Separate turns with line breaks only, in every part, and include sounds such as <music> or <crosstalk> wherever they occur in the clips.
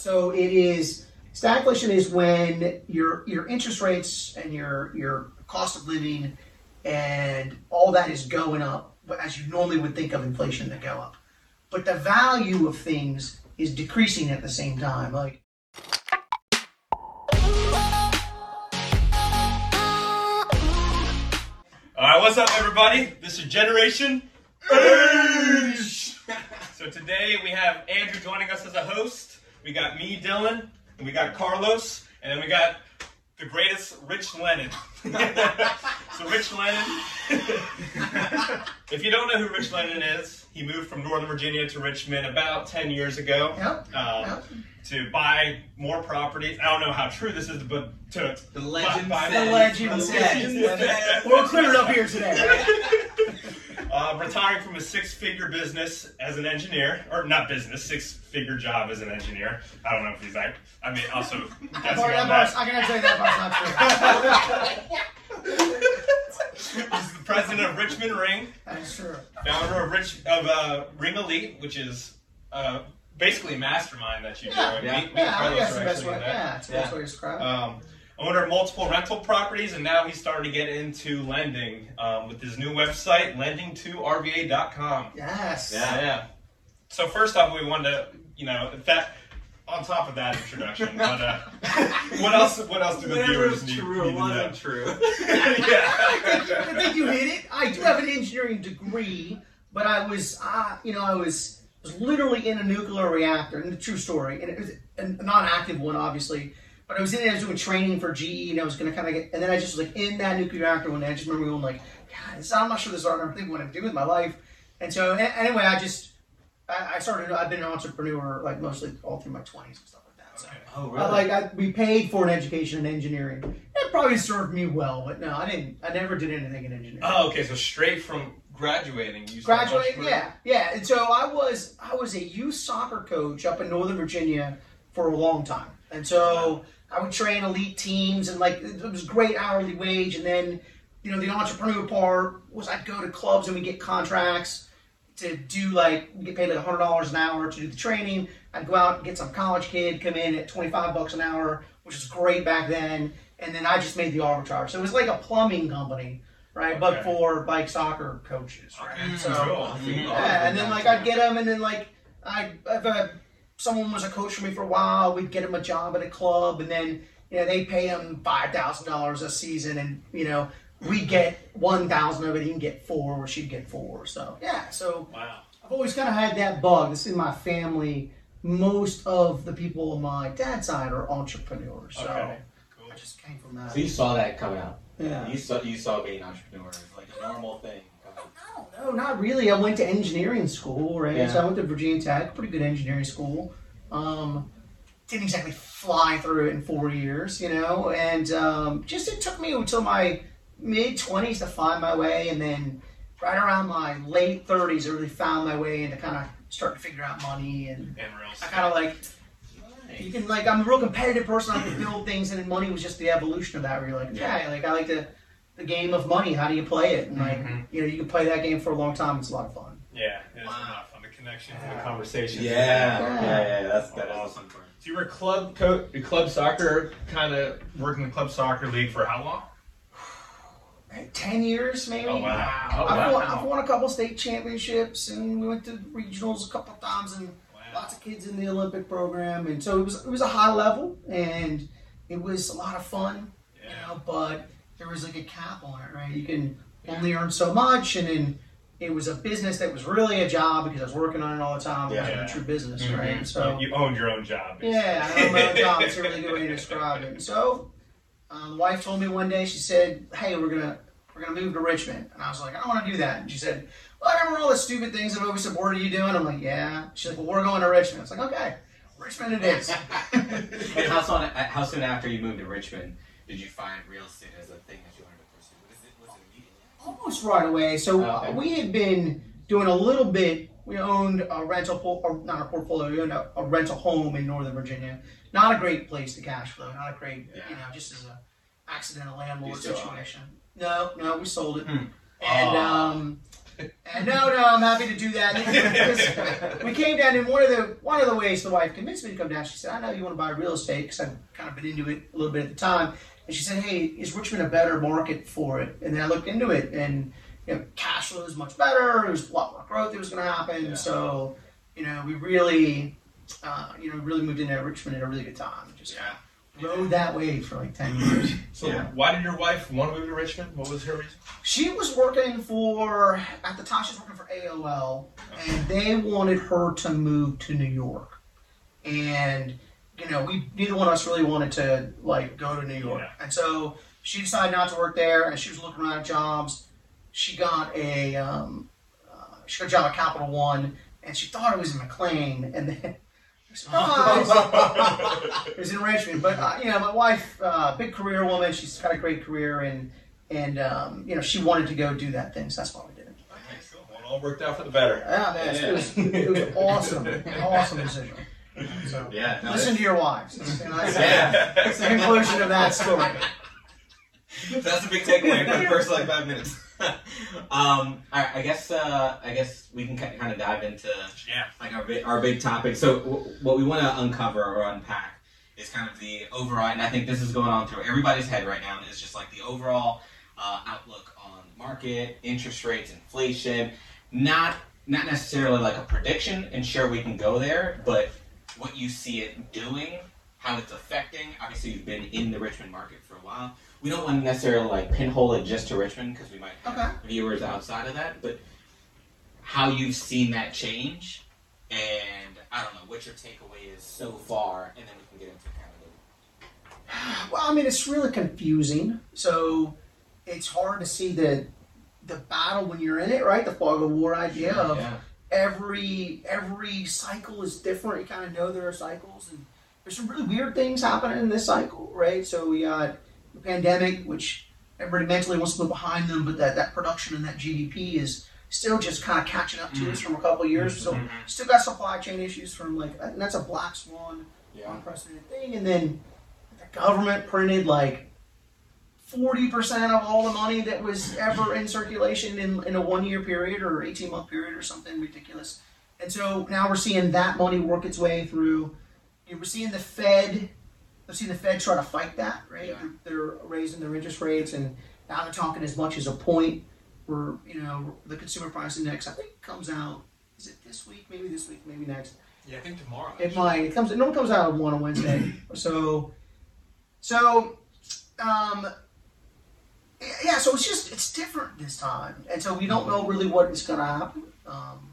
So it is stagflation is when your your interest rates and your your cost of living and all that is going up, as you normally would think of inflation that go up. But the value of things is decreasing at the same time. Like
All right, what's up, everybody? This is Generation Age. so today we have Andrew joining us as a host. We got me, Dylan, and we got Carlos, and then we got the greatest Rich Lennon. <laughs> so Rich Lennon. <laughs> if you don't know who Rich Lennon is, he moved from Northern Virginia to Richmond about 10 years ago
Yep,
um,
yep.
To buy more properties. I don't know how true this is, but to
The legend
buy, buy
says.
the legend
The
says. <laughs>
legend says.
We're cleared up here today. <laughs>
Uh, retiring from a six-figure business as an engineer, or not business, six-figure job as an engineer. I don't know if he's like. I mean, also <laughs>
That
guessing
part- that
on
part's-
that.
I gotta tell you that part's not true.
He's the president of Richmond Ring,
That's true.
founder of Rich of uh, Ring Elite, which is uh, basically mastermind that you do.
Yeah.
And
Yeah.
Me, me
Yeah, I
Carlos
guess
are
the best
actually
way.
that.
Yeah, it's the best
Yeah.
way to describe it.
Um, owner of multiple rental properties, and now he's starting to get into lending um, with his new website, lending2rva.com.
Yes.
Yeah.
Yeah. So first off, we wanted to, you know, that on top of that introduction, <laughs> but uh, what else? What else do the
Whatever
viewers need,
true
need to know?
wasn't true.
yeah. <laughs>
I think you hit it. I do have an engineering degree, but I was, uh, you know, I was was literally in a nuclear reactor. And the true story, and it was a non-active one, obviously. But I was in there, I was doing training for GE, and I was going to kind of get, and then I just was like in that nuclear reactor one day. I just remember going like, God, this, I'm not sure this is what I think what I'm doing with my life. And so, anyway, I just, I, I started. I've been an entrepreneur like mostly all through my 20s and stuff like that. So.
Oh,
I, like I, we paid for an education in engineering. It probably served me well, but no, I didn't. I never did anything in engineering.
Oh, okay. So straight from graduating, you
Graduated, yeah, yeah. And so I was I was a youth soccer coach up in Northern Virginia for a long time, and so I would train elite teams, and like it was great hourly wage. And then you know the entrepreneur part was I'd go to clubs and we get contracts to do like we get paid like hundred dollars an hour to do the training. I'd go out and get some college kid come in at twenty five bucks an hour, which was great back then. And then I just made the arbitrage. So it was like a plumbing company, right? But for bike soccer coaches, right?
Okay.
So
Cool.
Yeah, mm-hmm. and then like I'd get them, and then like I if a, someone was a coach for me for a while, we'd get them a job at a club, and then you know they pay him five thousand dollars a season, and you know we get one thousand of it, he can get four, or she'd get four. So yeah, so
Wow.
I've always kind of had that bug. This is in my family. Most of the people on my dad's side are entrepreneurs, so
Okay. Cool.
I just came from that.
So you saw that coming out.
Yeah.
You saw you saw being an entrepreneur as like a normal thing.
No, no, not really. I went to engineering school, right?
Yeah.
So I went to Virginia Tech, pretty good engineering school. Um, didn't exactly fly through it in four years, you know, and um, just it took me until my mid twenties to find my way, and then right around my late thirties, I really found my way into kind of start to figure out money, and
And real
I kind of like you can like I'm a real competitive person. I can build things, and money was just the evolution of that. Where you're like, yeah, like I like the the game of money. How do you play it? And like
Mhm.
you know, you can play that game for a long time. It's a lot of fun.
Yeah. It is a lot of fun. The connections and the
Yeah.
conversations.
Yeah, yeah,
Yeah.
yeah. That's that is
Awesome.
awesome part.
So you were club coach, club soccer, kind of working the club soccer league for how long? <sighs>
Ten years, maybe.
Oh, wow. Oh,
I've,
wow.
won, I've won a couple state championships, and we went to regionals a couple times, and
Wow.
Lots of kids in the Olympic program, and so it was it was a high level, and it was a lot of fun. you
Yeah.
know, but there was like a cap on it, right? You can only earn so much, and then it was a business that was really a job because I was working on it all the time. It wasn't
Yeah.
a true business,
Mhm.
right? So
you owned your own job.
yeah, I don't know job. It's a really good way to describe it. So um, the wife told me one day, she said, "Hey, we're gonna we're gonna move to Richmond," and I was like, "I don't want to do that." And she said, "Well, I remember all the stupid things I've always said. What are you doing?" I'm like, "Yeah." She's like, "Well, we're going to Richmond." It's like, "Okay, Richmond it is." <laughs>
And how soon how soon after you moved to Richmond did you find real estate as a thing that you wanted to pursue? Was it was it
almost right away. So
Oh, okay.
uh, we had been doing a little bit. We owned a rental, or not a portfolio. We owned a, a rental home in Northern Virginia. Not a great place to cash flow. Not a great,
Yeah.
you know, just as a accidental landlord
You still own it?
situation. No, no, we sold it.
Hmm.
And
Oh.
um, And <laughs> no, no, I'm happy to do that. <laughs> we came down, and one of the one of the ways the wife convinced me to come down, she said, "I know you want to buy real estate because I've kind of been into it a little bit at the time." And she said, "Hey, is Richmond a better market for it?" And then I looked into it, and you know, cash flow is much better. There's a lot more growth that was going to happen.
Yeah.
So, you know, we really, uh, you know, really moved into Richmond at a really good time. Just
Yeah.
Rode that wave for like ten years.
So
Yeah.
why did your wife want to move to Richmond? What was her reason?
She was working for at the time she was working for AOL, and they wanted her to move to New York, and you know we neither one of us really wanted to like go to New York,
Yeah.
and so she decided not to work there, and she was looking around at jobs. She got a um, uh, she got a job at Capital One, and she thought it was in McLean, and then. Surprise! <laughs> it was in Richmond. But uh, you know, my wife, uh, big career woman. She's got a great career, and and um, you know, she wanted to go do that thing. So that's why we did it.
Well, it all worked out for the better.
Yeah, man, it was it was awesome, An awesome decision. So
Yeah. No,
listen to your wives. And I say,
Yeah.
That's the conclusion of that story.
That's a big takeaway for the first like five minutes. <laughs> um, right, I guess uh, I guess we can kind of dive into
Yeah.
like our big, our big topic. So w- what we want to uncover or unpack is kind of the overall, and I think this is going on through everybody's head right now. Is just like the overall uh, outlook on the market, interest rates, inflation. Not not necessarily like a prediction, and sure we can go there, but what you see it doing, how it's affecting. Obviously, you've been in the Richmond market for a while. We don't want to necessarily like pinhole it just to Richmond because we might have
Okay.
viewers outside of that, but how you've seen that change, and I don't know what your takeaway is so far, and then we can get into kind of <sighs>
Well, I mean, it's really confusing. So it's hard to see the the battle when you're in it, right? The fog of war idea
the
of
yeah.
every every cycle is different. You kind of know there are cycles, and there's some really weird things happening in this cycle, right? So we got the pandemic, which everybody mentally wants to put behind them, but that that production and that GDP is still just kind of catching up to us from a couple of years. So
Mhm.
still got supply chain issues from like, and that's a black swan
yeah.
unprecedented thing. And then the government printed like forty percent of all the money that was ever in circulation in, in a one year period or eighteen month period or something ridiculous. And so now we're seeing that money work its way through. We're seeing the Fed. We're seeing the Fed try to fight that, right?
Yeah.
They're, raising their interest rates, and now they're talking as much as a point. Where you know the consumer price index, I think, comes out. Is it this week? Maybe this week. Maybe next.
Yeah, I think tomorrow.
It might. It comes. It normally comes out on one on Wednesday. <clears throat> so, so, um, yeah. So it's just it's different this time, and so we don't know really what is going to happen. Um,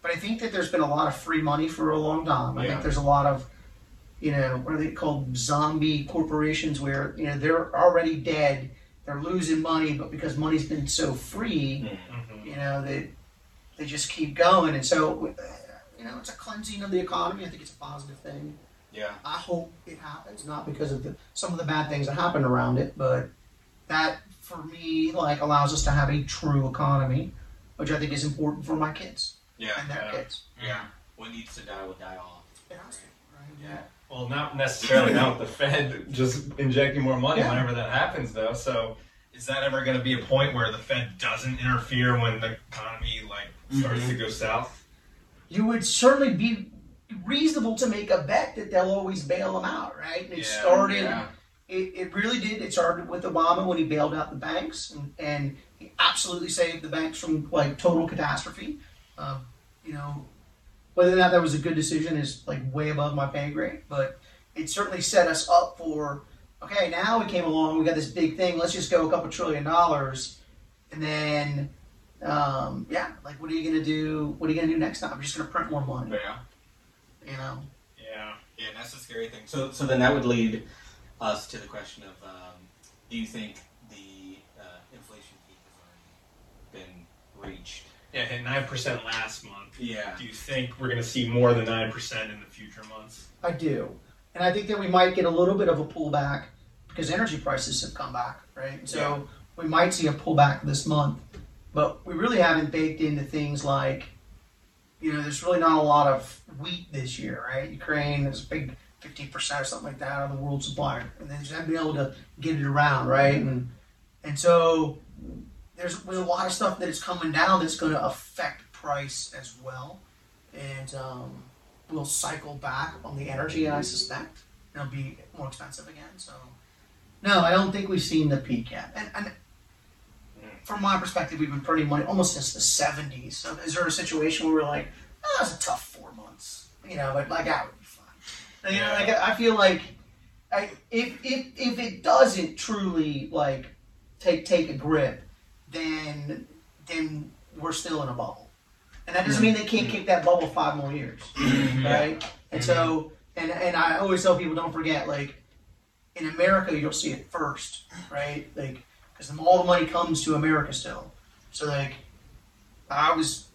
but I think that there's been a lot of free money for a long time. I
Yeah.
think there's a lot of, you know, what are they called? Zombie corporations where you know they're already dead. They're losing money, but because money's been so free,
Mhm.
you know they they just keep going and so uh, you know it's a cleansing of the economy i think it's a positive thing
Yeah.
i hope it happens not because of the some of the bad things that happened around it but that for me like allows us to have a true economy which i think is important for my kids
Yeah.
and their
Yeah.
kids
Yeah. What needs to die will die off.
It has to, right?
Yeah.
Well, not necessarily now with the Fed just injecting more money
Yeah.
whenever that happens, though. So, is that ever going to be a point where the Fed doesn't interfere when the economy like starts
Mhm.
to go south?
you would certainly be reasonable to make a bet that they'll always bail them out right and it
Yeah,
started
Yeah.
it, it really did. It started with Obama when he bailed out the banks, and, and he absolutely saved the banks from like total catastrophe. Um, you know, whether or not that was a good decision is like way above my pay grade, but it certainly set us up for okay. Now we came along, we got this big thing. Let's just go a couple trillion dollars, and then um, yeah, like what are you gonna do? What are you gonna do next time? I'm just gonna print more money,
Yeah.
you know.
Yeah.
Yeah, that's the scary thing. So, so then that would lead us to the question of: um, Do you think the uh, inflation peak has already been reached?
Yeah, hit nine percent last month.
Yeah.
Do you think we're going to see more than nine percent in the future months?
I do. And I think that we might get a little bit of a pullback because energy prices have come back, right? So we might see a pullback this month. But we really haven't baked into things like, you know, there's really not a lot of wheat this year, right? Ukraine is a big 15% or something like that of the world supply. And they just haven't been able to get it around, right? And and so there's, a lot of stuff that is coming down that's going to affect price as well, and um, we'll cycle back on the energy. I suspect it'll be more expensive again. So, no, I don't think we've seen the peak yet. And, and from my perspective, we've been pretty much almost since the '70s. So, is there a situation where we're like, oh, that was a tough four months, you know, but like that would be fine. And, you know, like I feel like, I, if if if it doesn't truly like take take a grip, then then we're still in a bubble, and that doesn't mm-hmm. mean they can't kick that bubble five more years, mm-hmm. right? And so, mm-hmm. and and I always tell people, don't forget, like in America, you'll see it first, right? Like because all the money comes to America still. So like, I was,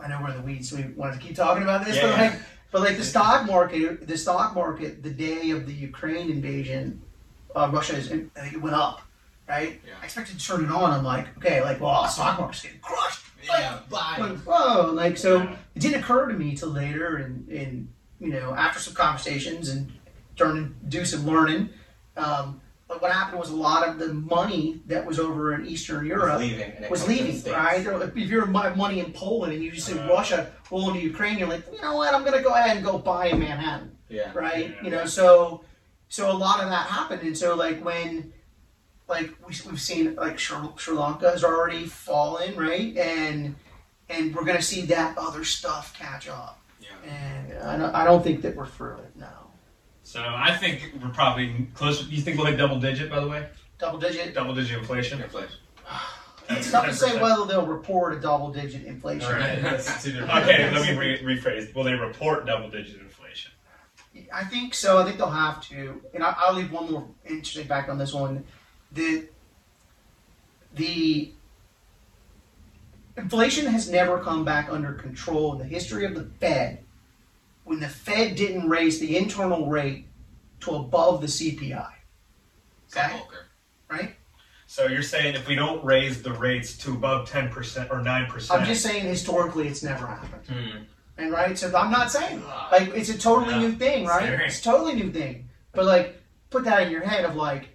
I know we're in the weeds, so we wanted to keep talking about this,
Yeah,
but like, but like the stock market, the stock market, the day of the Ukraine invasion, uh, Russia is, it went up, right?
Yeah.
I expected to turn it on. I'm like, okay, like, well, the stock market's getting crushed.
Yeah, bye.
Like, whoa, like so
Yeah.
it didn't occur to me till later and, and you know, after some conversations and trying to do some learning. Um, but what happened was a lot of the money that was over in Eastern Europe
was leaving.
was
to
leaving, right? If you're mo- money in Poland and you just see
Uh.
Russia roll into Ukraine, you're like, you know what? I'm going to go ahead and go buy in Manhattan
Yeah.
right?
Yeah.
You know, so so a lot of that happened, and so like when like we, we've seen like Sri, Sri Lanka has already fallen, right? And and we're gonna see that other stuff catch up,
Yeah.
and I don't, I don't think that we're through it. now.
So I think we're probably close. You think we'll hit double digit, by the way?
double digit.
Double digit inflation.
Inflation. <sighs>
It's tough to say whether they'll report a double digit inflation.
All right. That's <laughs>
Okay, let me re- rephrase. Will they report double digit inflation?
I think so. I think they'll have to. And I, I'll leave one more interesting fact on this one. The the inflation has never come back under control in the history of the Fed when the Fed didn't raise the internal rate to above the CPI. Okay, right?
So you're saying if we don't raise the rates to above ten percent or nine percent,
I'm just saying historically it's never happened.
Hmm.
And right, so I'm not saying like it's a totally
Yeah.
new thing, right?
Serious.
It's a totally new thing. But like, put that in your head of like,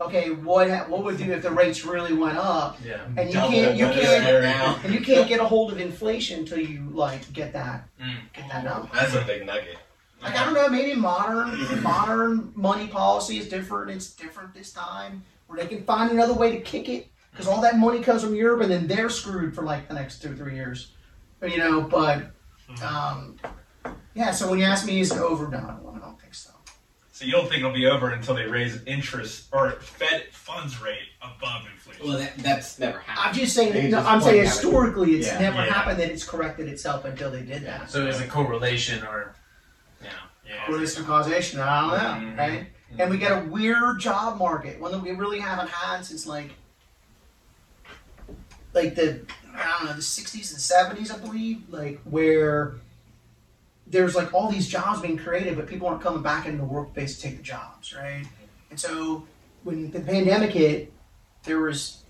okay, what what would do if the rates really went up?
yeah.
And you
Double
can't you
what is
can't
now.
and you can't get a hold of inflation until you like get that
Mm.
get that number.
That's a big nugget.
Like I don't know, maybe modern modern money policy is different. It's different this time, where they can find another way to kick it because all that money comes from Europe, and then they're screwed for like the next two three years. But, you know, but um, yeah. So when you ask me, is it over? No, I don't think so.
So you don't think it'll be over until they raise interest or Fed funds rate above inflation?
Well, that, that's never happened.
I'm just saying.
They
No,
just
I'm saying
point at it.
historically, it's
Yeah.
never
Yeah.
happened that it's corrected itself until they did that.
So there's a correlation or, you know.
yeah.
Correlation causation. I don't know,
Mhm.
right? And we got a weird job market, one that we really haven't had since like, like the I don't know the '60s and '70s, I believe, like where there's like all these jobs being created, but people aren't coming back into the workplace to take the jobs, right? And so when the pandemic hit, there was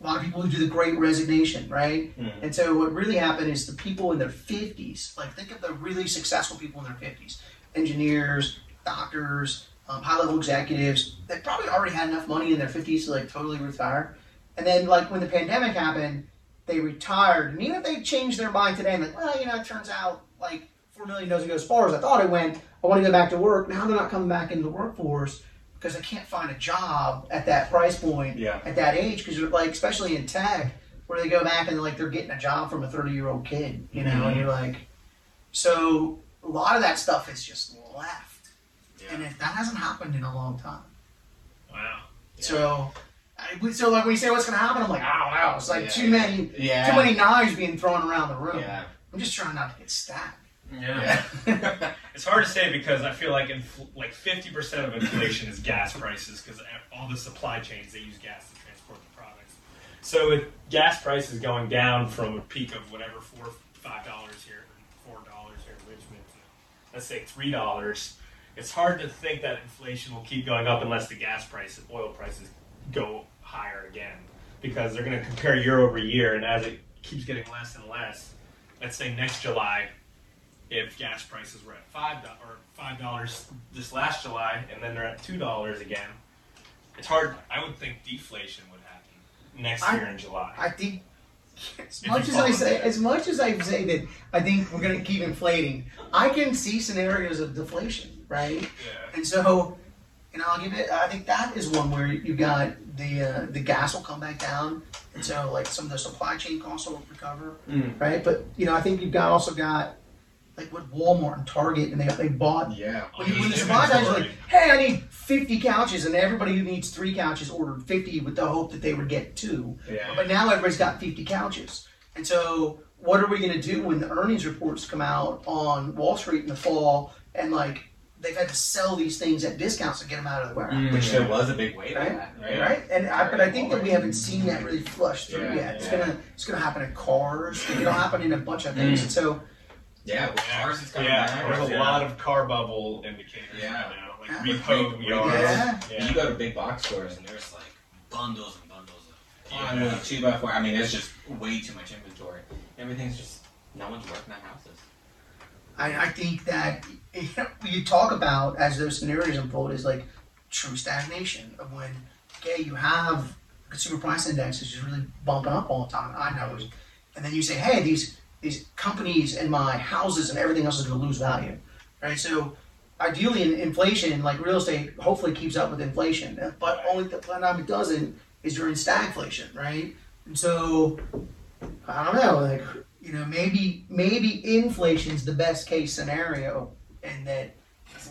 a lot of people who do the Great Resignation, right?
Mhm.
And so what really happened is the people in their 50s, like think of the really successful people in their 50s, engineers, doctors, um, high-level executives, they probably already had enough money in their 50s to like totally retire. And then like when the pandemic happened, they retired. And even if they changed their mind today and like, well, you know, it turns out like 4 million doesn't go as far as I thought it went. I want to go back to work. Now they're not coming back into the workforce because they can't find a job at that price point
Yeah.
at that age because like especially in tech where they go back and like they're getting a job from a 30 year old kid you know and you're mm-hmm. like so a lot of that stuff is just left yeah. and if that hasn't happened in a long time
Wow.
so I, so like when you say what's going to happen i'm like oh wow it's like
Yeah.
too many
Yeah.
too many knives being thrown around the room
Yeah.
I'm just trying not to get stabbed
Yeah.
Yeah. <laughs>
It's hard to say because I feel like infl- like fifty percent of inflation is gas prices because all the supply chains they use gas to transport the products. So with gas prices going down from a peak of whatever four five dollars here, four dollars here in Richmond, to, let's say three dollars, it's hard to think that inflation will keep going up unless the gas prices, oil prices, go higher again because they're going to compare year over year, and as it keeps getting less and less, let's say next July if gas prices were at five or five dollars this last July, and then they're at two dollars again, it's hard. I would think deflation would happen. next
I-
year in July.
I think as
If
much as I say,
that.
as much as I say that I think we're going to keep inflating, I can see scenarios of deflation, right?
yeah.
And so, you know, I'll give it. I think that is one where you got the uh, the gas will come back down, so like some of the supply chain costs will recover,
Mm.
right? But you know, I think you've got also got like what Walmart and Target, and they they bought.
Yeah.
When, you, when the supply chain like, hey, I need 50 couches, and everybody who needs three couches ordered 50 with the hope that they would get two.
Yeah.
But now everybody's got 50 couches. And so, what are we going to do when the earnings reports come out on Wall Street in the fall and like they've had to sell these things at discounts to get them out of the warehouse? Mm-hmm.
Which there was a big wave of
Right.
that, right?
Right, and I, but I think that we haven't seen that really flush through
Yeah,
yet. It's
yeah.
gonna it's gonna happen in cars. It'll happen in a bunch of things. Mm. And so
Yeah, with cars it's coming
yeah,
back.
there's a
yeah.
lot of car bubble indicators
Yeah.
right now. Like
Yeah.
repo
Yeah.
yards.
Yeah.
Yeah.
You go to big box stores and there's like bundles and bundles of
Yeah.
plywood, two by four. I mean, there's just way too much inventory. Everything's just no one's working on houses.
I, I think that you, talk about as those scenarios unfold is like true stagnation of when okay you have consumer price index is just really bumping up all the time. I know, and then you say, hey, these these companies and my houses and everything else is going to lose value, right? So ideally, in inflation, like real estate, hopefully keeps up with inflation, but only the time it doesn't is during stagflation, right? And so I don't know, like you know, maybe maybe inflation's the best case scenario, and that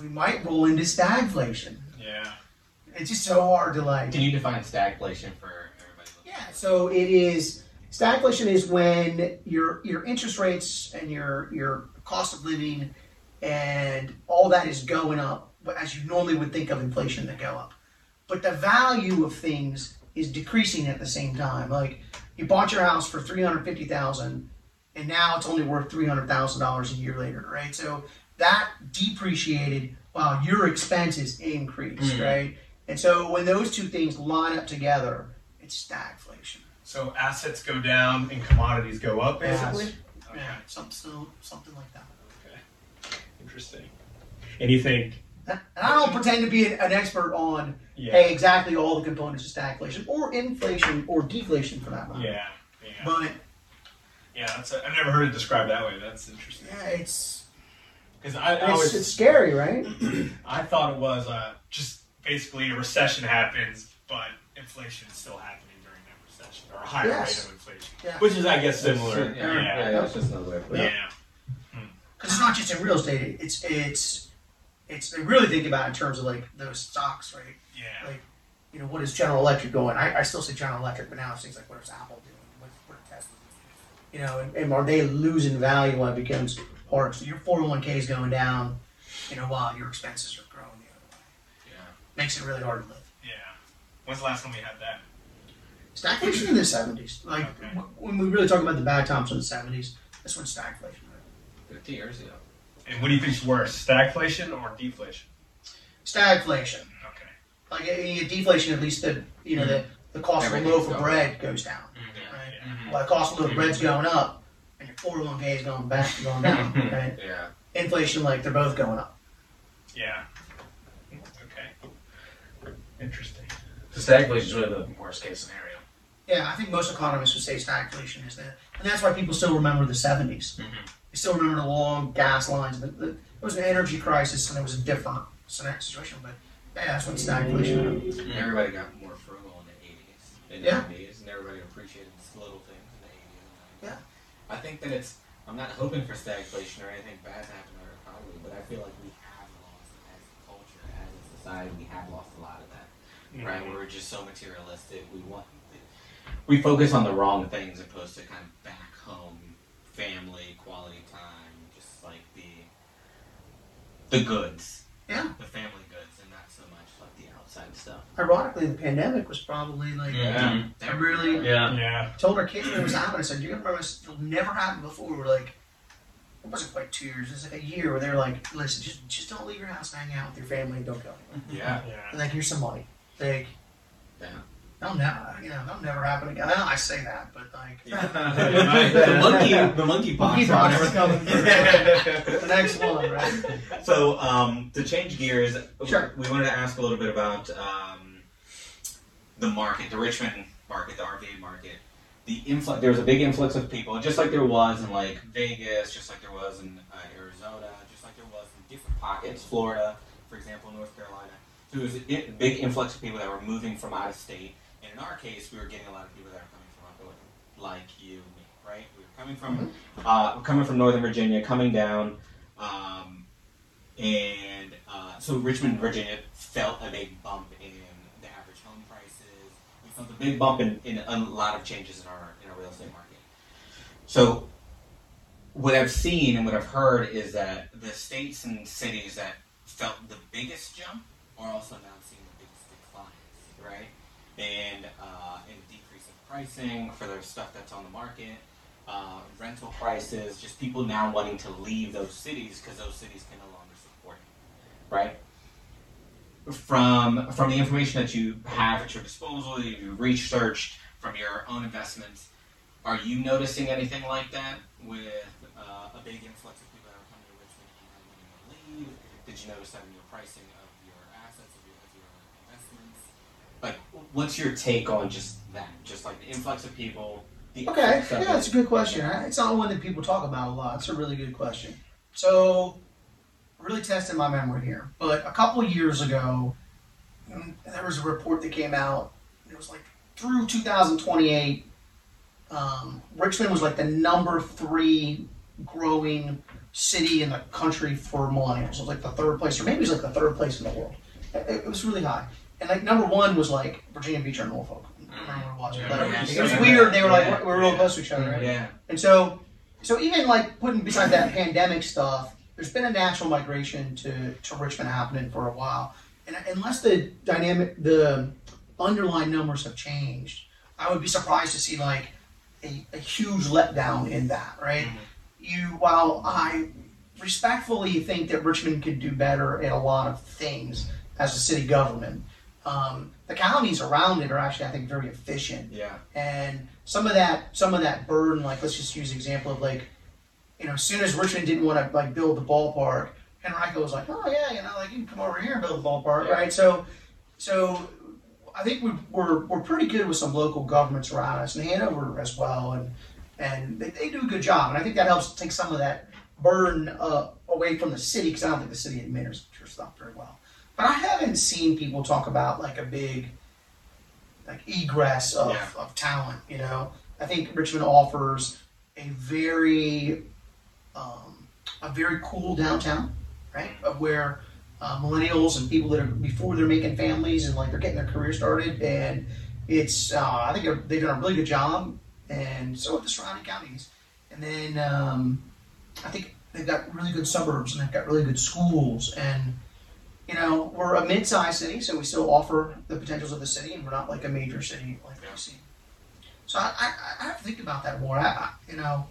we might roll into stagflation.
Yeah.
It's just so hard to like.
Can you define stagflation for everybody? listening?
Yeah, so it is stagflation is when your your interest rates and your your cost of living and all that is going up, as you normally would think of inflation that go up. But the value of things is decreasing at the same time. Like you bought your house for three hundred fifty thousand, and now it's only worth three hundred thousand dollars a year later, right? So that depreciated while your expenses increased,
Mhm.
right? And so when those two things line up together, it's stagflation.
So assets go down and commodities go up, basically.
Yes.
Okay.
Yeah, some, so, something like that.
Okay. Interesting. And you think?
And I don't pretend to be an, an expert on
Yeah.
hey exactly all the components of stagflation or inflation or deflation for that matter.
Yeah. Yeah.
But
Yeah. That's. A, I've never heard it described that way. That's interesting.
yeah, it's
Because I, I
it's,
always
it's scary, right? <clears throat>
I thought it was uh, just basically a recession happens, but inflation is still happening during that recession, or a higher
Yes.
rate of inflation,
Yeah.
which is, I guess, similar.
Yeah,
Yeah,
yeah,
yeah.
that's just another way of putting it.
Because it's not just in real estate. It's it's it's they really think about it in terms of like those stocks, right?
yeah.
Like you know what is General Electric going? I, I still say General Electric, but now it's things like what is Apple doing? What, what is Tesla? doing? You know, and, and are they losing value when it becomes hard? So your four hundred one k is going down, you know, while your expenses are growing the other way.
Yeah.
Makes it really hard to live.
yeah. When's the last time we had that?
Stagflation in the seventies. Like
Okay.
w- when we really talk about the bad times in the seventies, that's when stagflation. hit.
Fifty years ago.
And what do you think's worse, stagflation or deflation?
Stagflation.
Okay.
Like uh, deflation, at least the you know the, mm-hmm. the cost of a loaf of bread goes down.
Yeah.
Right?
Yeah.
While the cost of a loaf of bread's mm-hmm. going up, and your four hundred one k is going back going down. <laughs> right?
Yeah.
Inflation, like they're both going up.
Yeah. Okay. Interesting.
So stagflation is really the worst case scenario.
Yeah, I think most economists would say stagflation is that, and that's why people still remember the 70s.
Mhm.
They still remember the long gas lines. The, the, there was an energy crisis, and it was a different scenario- situation. But yeah, that's what stagflation happened.
Everybody got more frugal in the eighties, in the
Yeah.
nineties, and everybody appreciated the little things in the eighties and nineties. I think that it's. I'm not hoping for stagflation or anything bad to happen to our economy, but I feel like we have lost as a culture, as a society, we have lost a lot of that. Right?
Mhm.
We're just so materialistic. We want. We focus on the wrong things opposed to kind of back home, family, quality time, just like the the goods.
Yeah.
The family goods, and not so much like the outside stuff.
Ironically, the pandemic was probably like
Yeah.
I really
Yeah.
Yeah.
told our kids when it was happening. I said, "You're gonna remember this? It'll never happen before." We're like, it wasn't quite two years. It was like a year where they're like, "Listen, just just don't leave your house hang out with your family and don't go anywhere."
Yeah.
Yeah.
And like, here's some money. Like,
Yeah.
that'll never, you know, that'll never happen again. I, know I say that, but like, yeah. <laughs> <laughs>
the monkey, the monkey pox.
Monkey pox is coming. <laughs> The next one, right?
So, um, to change gears,
Sure.
we wanted to ask a little bit about um, the market, the Richmond market, the RVA market, the influx there was a big influx of people, just like there was in like Vegas, just like there was in uh, Arizona, just like there was in different pockets, Florida, for example, North Carolina. So there was a big influx of people that were moving from out of state, and in our case, we were getting a lot of people that are coming from like you, me, right? We were coming from uh, we're coming from Northern Virginia, coming down, um, and uh, so Richmond, Virginia, felt a big bump in the average home prices. the big bump in, in a lot of changes in our in our real estate market. So, what I've seen and what I've heard is that the states and cities that felt the biggest jump are also now seeing the biggest declines, right? And uh, and decrease in pricing for their stuff that's on the market uh, rental prices, just people now wanting to leave those cities because those cities can no longer support it, right? From from the information that you have at your disposal, that you researched from your own investments, are you noticing anything like that with uh, a big influx of people that are coming to Richmond and wanting to leave? Did you notice that in your pricing of your assets, of your, of your investments? Like, what's your take on just that? Just like the influx of people.
Okay, yeah, that's a good question. It's not one that people talk about a lot. It's a really good question. So, really testing my memory here. But a couple of years ago, there was a report that came out. It was like through 2028, um, Richmond was like the number three growing city in the country for millennials. It was like the third place, or maybe it was like the third place in the world. It, it was really high. And like number one was like Virginia Beach or Norfolk. I don't remember what it was.
Yeah,
it was
yeah.
weird. They were like,
Yeah.
we're, we're real close to each other, right?
Yeah.
And so, so even like putting beside that pandemic stuff, there's been a natural migration to, to Richmond happening for a while. And unless the dynamic, the underlying numbers have changed, I would be surprised to see like a, a huge letdown in that, right? You, while I respectfully think that Richmond could do better at a lot of things as a city government, um, the counties around it are actually, I think, very efficient
Yeah.
and some of that some of that burden like let's just use the example of like you know as soon as richmond didn't want to like build the ballpark henrico was like oh yeah you know like you can come over here and build the ballpark
Yeah.
right so so i think we, we're we're pretty good with some local governments around us and hanover as well and and they, they do a good job and i think that helps take some of that burden uh, away from the city because i don't think the city administers stuff very well but i haven't seen people talk about like a big like egress of,
Yeah.
of talent. You know, I think Richmond offers a very um, a very cool downtown, right? Of where uh, millennials and people that are before they're making families and like they're getting their career started, and it's uh, I think they've done a really good job, and so have the surrounding counties. And then um, I think they've got really good suburbs and they've got really good schools and you know, we're a mid-sized city, so we still offer the potentials of the city, and we're not like a major city like
Yeah.
DC. So I, I, I have to think about that more. I, I, you know,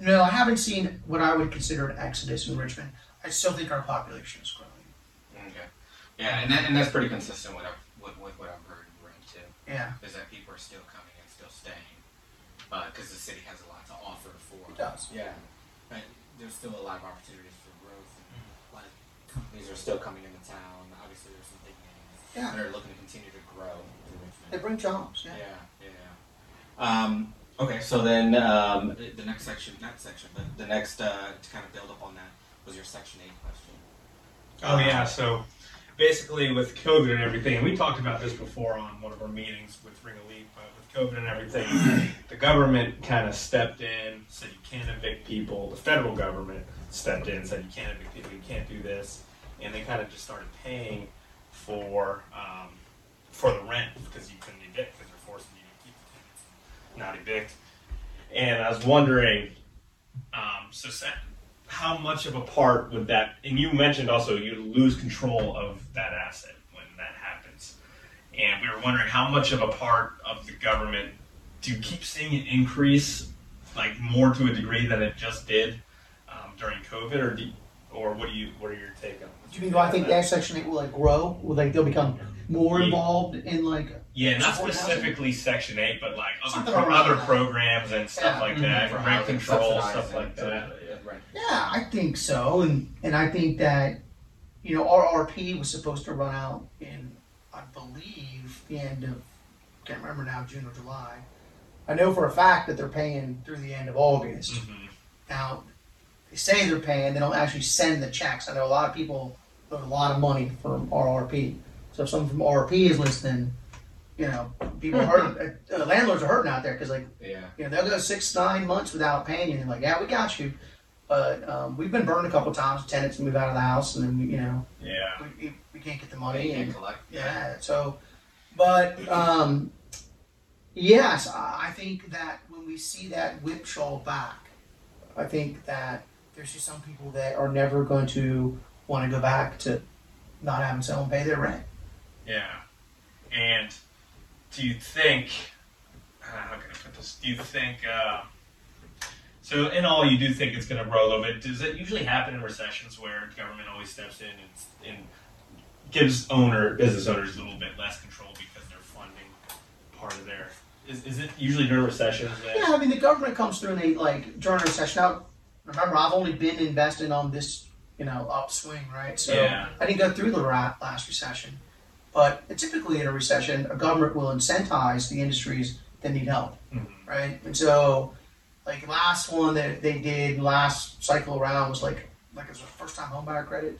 no, I haven't seen what I would consider an exodus in Richmond. I still think our population is growing.
Okay. Yeah, and that, and that's pretty consistent with, I've, with, with what I've heard and read too.
Yeah,
Is that people are still coming and still staying because the city has a lot to offer for.
it does.
Yeah, but there's still a lot of opportunities for growth. And a lot of companies are still coming into town. Obviously, there's some big names
Yeah.
that are looking to continue to grow.
They bring jobs.
Yeah,
Yeah.
yeah. yeah. Um, okay, so then um, the, next section, not section, but the next uh, to kind of build up on that was your section eight question.
Oh yeah, so basically with COVID and everything, and we talked about this before on one of our meetings with Ring Elite, but with COVID and everything, the government kind of stepped in, said you can't evict people. The federal government stepped in, said you can't evict people, you can't do this, and they kind of just started paying for um, for the rent because you couldn't evict because they're forcing you to keep the tenants and not evict. And I was wondering, um, so how much of a part would that and you mentioned also you lose control of that asset when that happens and we were wondering how much of a part of the government do you keep seeing it increase like more to a degree than it just did um, during covid or do or what do you what are your take on
Do you mean do I think that Section Eight will like grow? Will like they'll become more involved in like
yeah not specifically section 8 but like other,
Something
pro- other programs and stuff
Yeah.
like that
For
rent control stuff like that
Right.
Yeah, I think so, and and I think that you know RRP was supposed to run out in I believe the end of can't remember now, June or July. I know for a fact that they're paying through the end of August.
Mhm.
Now, they say they're paying, they don't actually send the checks. I know a lot of people owe a lot of money from RRP. So if someone from RRP is listening, you know, people are hurting, uh, landlords are hurting out there because, like,
Yeah.
you know, they'll go six, nine months without paying you. And they're like, yeah, we got you. But um, we've been burned a couple times. Tenants move out of the house, and then, you know,
Yeah.
we, we can't get the money.
can't
And,
collect.
yeah, so, but um, yes, I think that when we see that whipsaw back, I think that there's just some people that are never going to want to go back to not having someone pay their rent.
Yeah. And do you think, uh, how can I put this? Do you think, uh, so in all, you do think it's going to grow a little bit. Does it usually happen in recessions where government always steps in and, and gives owner, business owners a little bit less control because they're funding part of their, is, is it usually during recessions that?
Yeah, I mean the government comes through and they like during a recession. Now, remember, I've only been investing on this, you know, upswing, right? So
Yeah.
I didn't go through the last recession, but typically in a recession, a government will incentivize the industries that need help,
Mhm.
right? And so, like last one that they did last cycle around was like like it was a first time home buyer credit,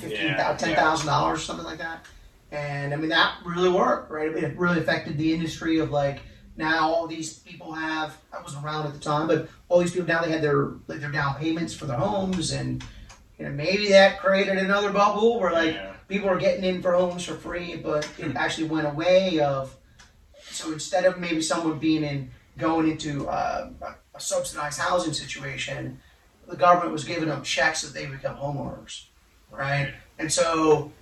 fifteen
Yeah,
thousand, ten thousand dollars, something like that. And I mean that really worked, right? It really affected the industry of like now all these people have I wasn't around at the time, but all these people now they had their like their down payments for their homes and you know maybe that created another bubble where like
Yeah.
People are getting in for homes for free, but it actually went away of so instead of maybe someone being in going into uh, a, subsidized housing situation, the government was giving them checks that they become homeowners, right? And so,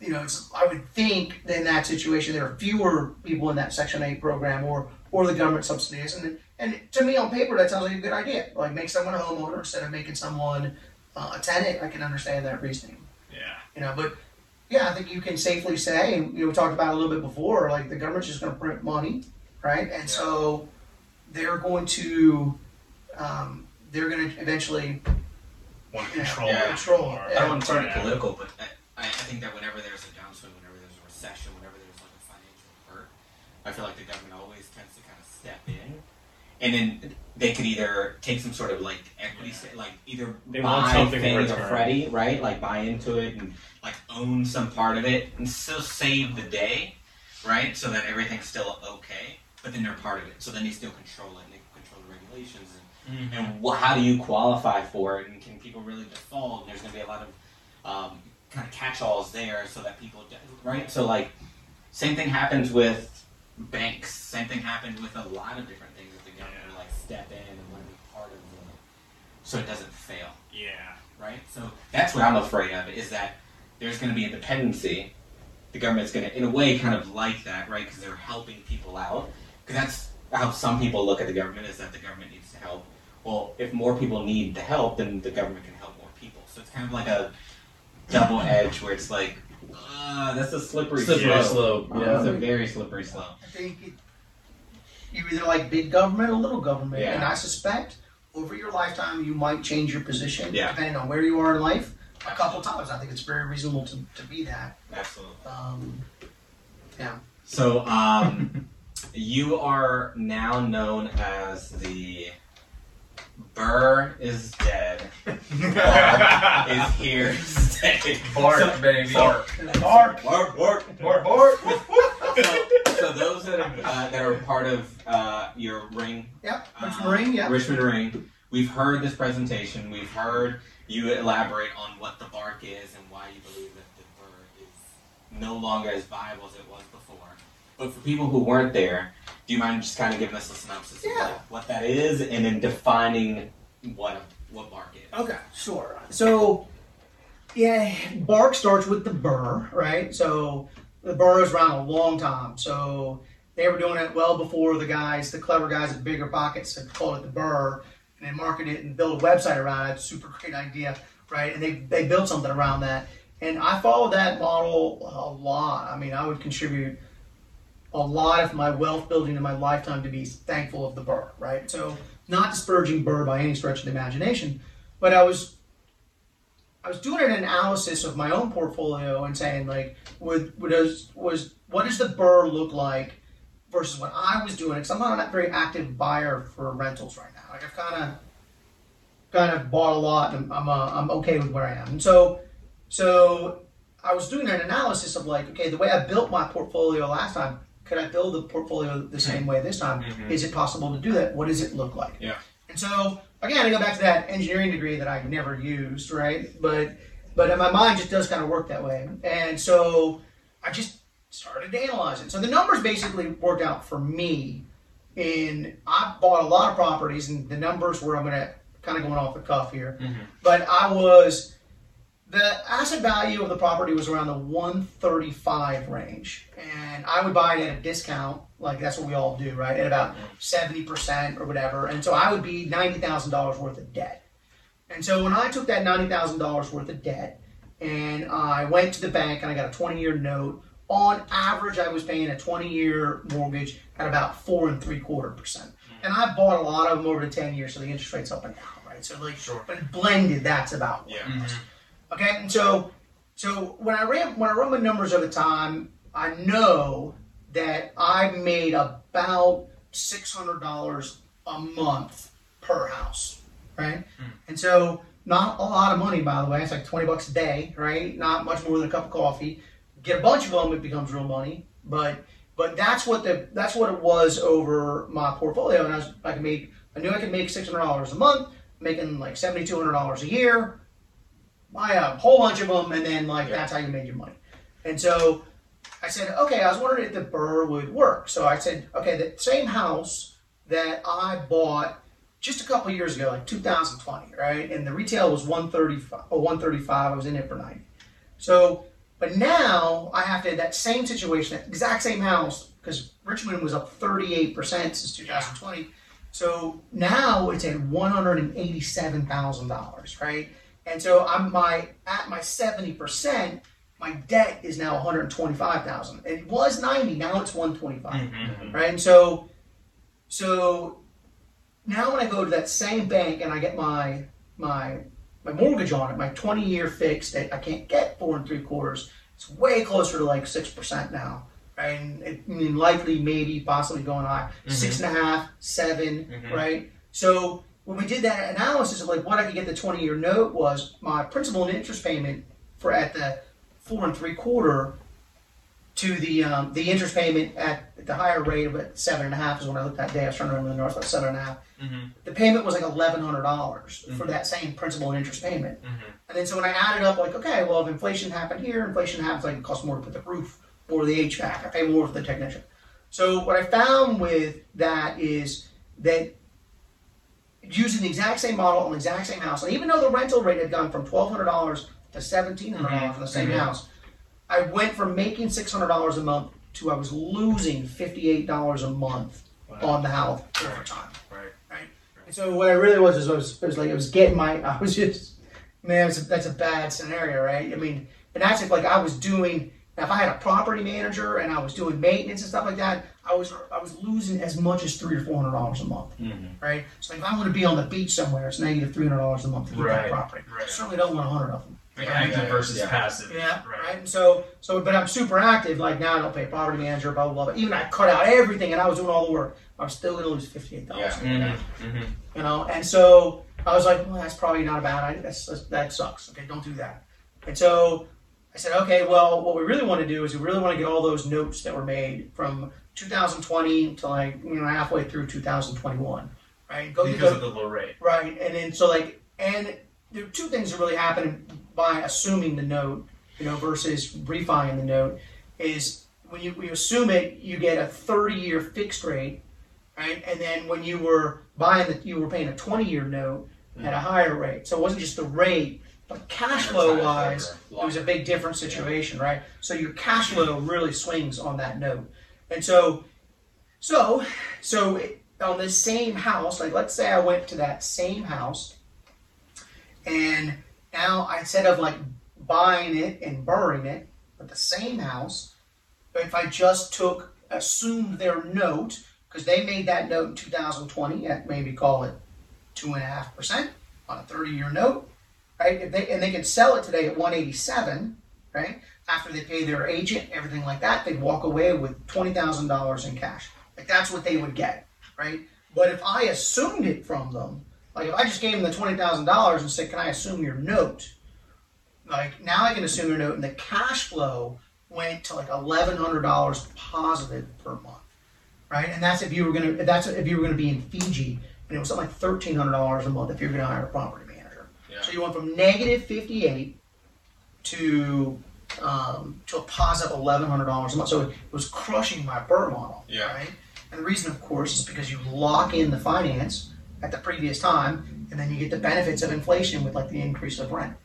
you know, it's, I would think that in that situation there are fewer people in that Section Eight program or or the government subsidies, and and to me on paper that sounds like a good idea. Like make someone a homeowner instead of making someone uh, a tenant. I can understand that reasoning
Yeah.
you know but yeah i think you can safely say and you know we talked about it a little bit before like the government's just going to print money right and so they're going to um, they're going to eventually
Want to
Yeah.
control
Yeah.
it
Control.
more.
I don't want to turn it political, but I, I think that whenever there's a downswing, whenever there's a recession, whenever there's like a financial hurt, I feel like the government always tends to kind of step in, and then they could either take some sort of like equity, sta- like either
They
buy
want something in
or. Freddie, right? Like buy into it and like own some part of it and still save the day, right? So that everything's still okay, but then they're part of it. So then they still control it and they control the regulations and
Mhm.
and wh- how do you qualify for it? And can people really default? And there's going to be a lot of um, kind of catch-alls there, so that people, do- right? So like, same thing happens with banks. Same thing happened with a lot of different step in and want to be part of it, so it doesn't fail,
Yeah.
right? So that's what I'm afraid of is that there's going to be a dependency. The government's going to, in a way, kind of like that, right? Because they're helping people out. Because that's how some people look at the government is that the government needs to help. Well, if more people need the help, then the government can help more people. So it's kind of like a double edge where it's like, uh, that's a slippery,
Slippery
slope.
slope.
It's a very slippery slope.
i think it, you either like big government or little government
Yeah.
and i suspect over your lifetime you might change your position
Yeah.
depending on where you are in life a couple times i think it's very reasonable to, to be that
Absolutely.
um, yeah.
So, um, <laughs> you are now known as the BRRRR is dead. Bark is here to stay.
Bark,
So-
baby.
so-
Bark.
Bark, bark.
More board.
So, so those that are uh, that are part of uh, your ring,
yep Rich
uh,
Marine, yeah
Richmond Ring, we've heard this presentation. We've heard you elaborate on what the bark is and why you believe that the BRRRR is no longer as viable as it was before. But for people who weren't there, do you mind just kind of giving us a synopsis
Yeah.
of what that is and then defining what what bark is?
Okay, sure. So, yeah, bark starts with the BRRRR, right? So the BRRRR is around a long time. So they were doing it well before the guys, the clever guys with BiggerPockets, had called it the BRRRR, and they marketed it and built a website around it. Super great idea, right? And they they built something around that. And I followed that model a lot. I mean, I would contribute a lot of my wealth building in my lifetime to be thankful of the BRRRR, right? So, not disparaging BRRRR by any stretch of the imagination, but I was I was doing an analysis of my own portfolio and saying like, would, was, was what does the BRRRR look like versus what I was doing. Because I'm not a very active buyer for rentals right now. Like I've kind of kind of bought a lot, and I'm uh, I'm okay with where I am. And so so I was doing an analysis of like, okay, the way I built my portfolio last time, could I build the portfolio the same way this time?
Mhm.
Is it possible to do that? What does it look like?
Yeah.
And so again, I go back to that engineering degree that I never used, right? But but in my mind just does kind of work that way. And so I just started to analyze it. So the numbers basically worked out for me. And I bought a lot of properties, and the numbers were I'm gonna kind of going off the cuff here,
Mhm.
but I was the asset value of the property was around the 135 range, and I would buy it at a discount, like that's what we all do, right? At about 70 percent or whatever, and so I would be ninety thousand dollars worth of debt. And so when I took that ninety thousand dollars worth of debt, and I went to the bank and I got a 20 year note. On average, I was paying a 20 year mortgage at about four and three quarter percent. Mm-hmm. And I bought a lot of them over the 10 years, so the interest rate's up and down, right? So like,
Sure.
but blended, that's about what
Yeah.
was. Mm-hmm. Okay, and so so when I ran when I run my numbers at over time, I know that I made about six hundred dollars a month per house, right? Hmm. And so not a lot of money, by the way. It's like twenty bucks a day, right? Not much more than a cup of coffee. Get a bunch of them, it becomes real money. But but that's what the that's what it was over my portfolio, and I was I could make I knew I could make six hundred dollars a month, making like seventy two hundred dollars a year buy a uh, whole bunch of them, and then like that's how you made your money. And so I said, okay, I was wondering if the BRRRR would work. So I said, okay, the same house that I bought just a couple years ago, like 2020, right? And the retail was 135 or 135. I was in it for 90. So, but now I have to that same situation, that exact same house, because Richmond was up 38% since 2020. So now it's at $187,000, right? And so I'm my at my 70%, my debt is now 125,000. It was 90, now it's 125.
Mhm.
Right? And so so now when I go to that same bank and I get my my my mortgage on it, my 20 year fixed that I can't get four and three quarters, it's way closer to like six percent now. Right? And it, I mean likely maybe possibly going high. Six and a half, seven,
Mhm.
right? So when we did that analysis of like what I could get the 20 year note was my principal and interest payment for at the four and three quarter to the um, the interest payment at the higher rate of at seven and a half is when I looked that day. I was trying to remember the north about seven and a half.
Mhm.
The payment was like eleven hundred dollars for that same principal and interest payment.
Mhm.
And then so when I added up, like okay, well if inflation happened here, inflation happens like it costs more to put the roof or the HVAC. I pay more for the technician. So what I found with that is that using the exact same model on the exact same house, and even though the rental rate had gone from twelve hundred dollars to seventeen hundred dollars for the same
Mhm.
house, I went from making six hundred dollars a month to I was losing fifty eight dollars a month on the house over time.
Right.
Right. And so what I really was is I was, it was like it was getting my I was just man it's a, that's a bad scenario, right? I mean, and that's if like I was doing if I had a property manager and I was doing maintenance and stuff like that, I was I was losing as much as three or four hundred dollars a month,
Mhm.
right? So if I want to be on the beach somewhere, it's negative three hundred dollars a month to keep
Right,
that property.
right.
I certainly don't want a hundred of them.
Like
Right.
active versus
Yeah.
passive.
Yeah,
Right.
right. And so, so, but I'm super active. Like now, I don't pay property manager, blah blah blah. But even I cut out everything, and I was doing all the work. I'm still gonna lose fifty eight dollars.
Mhm. Mhm.
You know, and so I was like, well, that's probably not a bad idea. That's, that's that sucks. Okay, don't do that. And so I said, okay, well, what we really want to do is we really want to get all those notes that were made from 2020 to like you know halfway through 2021, right? Go
Because of the low rate.
Right, and then so like, and there are two things that really happen by assuming the note, you know, versus refining the note, is when you, when you assume it, you get a 30-year fixed rate, right, and then when you were buying the, you were paying a 20-year note at a hmm. higher rate. So it wasn't just the rate, cash flow wise, it was a big different situation, right? So your cash flow really swings on that note, and so, so, so on this same house, like let's say I went to that same house, and now I instead of like buying it and burring it, but the same house, if I just took assumed their note because they made that note in 2020 at maybe call it two and a half percent on a 30 year note, right? If they and they could sell it today at 187, right? After they pay their agent, everything like that, they'd walk away with twenty thousand dollars in cash Like that's what they would get, right? But if I assumed it from them, like if I just gave them the twenty thousand dollars and said, "Can I assume your note?" Like now I can assume your note, and the cash flow went to like eleven hundred dollars positive per month, right? And that's if you were gonna that's if you were gonna be in Fiji, and it was something like thirteen hundred dollars a month if you're gonna hire a property.
Yeah.
So you went from negative fifty eight to um, to a positive eleven hundred dollars a month. So it was crushing my BRRRR model.
Yeah.
Right. And the reason, of course, is because you lock in the finance at the previous time, and then you get the benefits of inflation with like the increase of rent.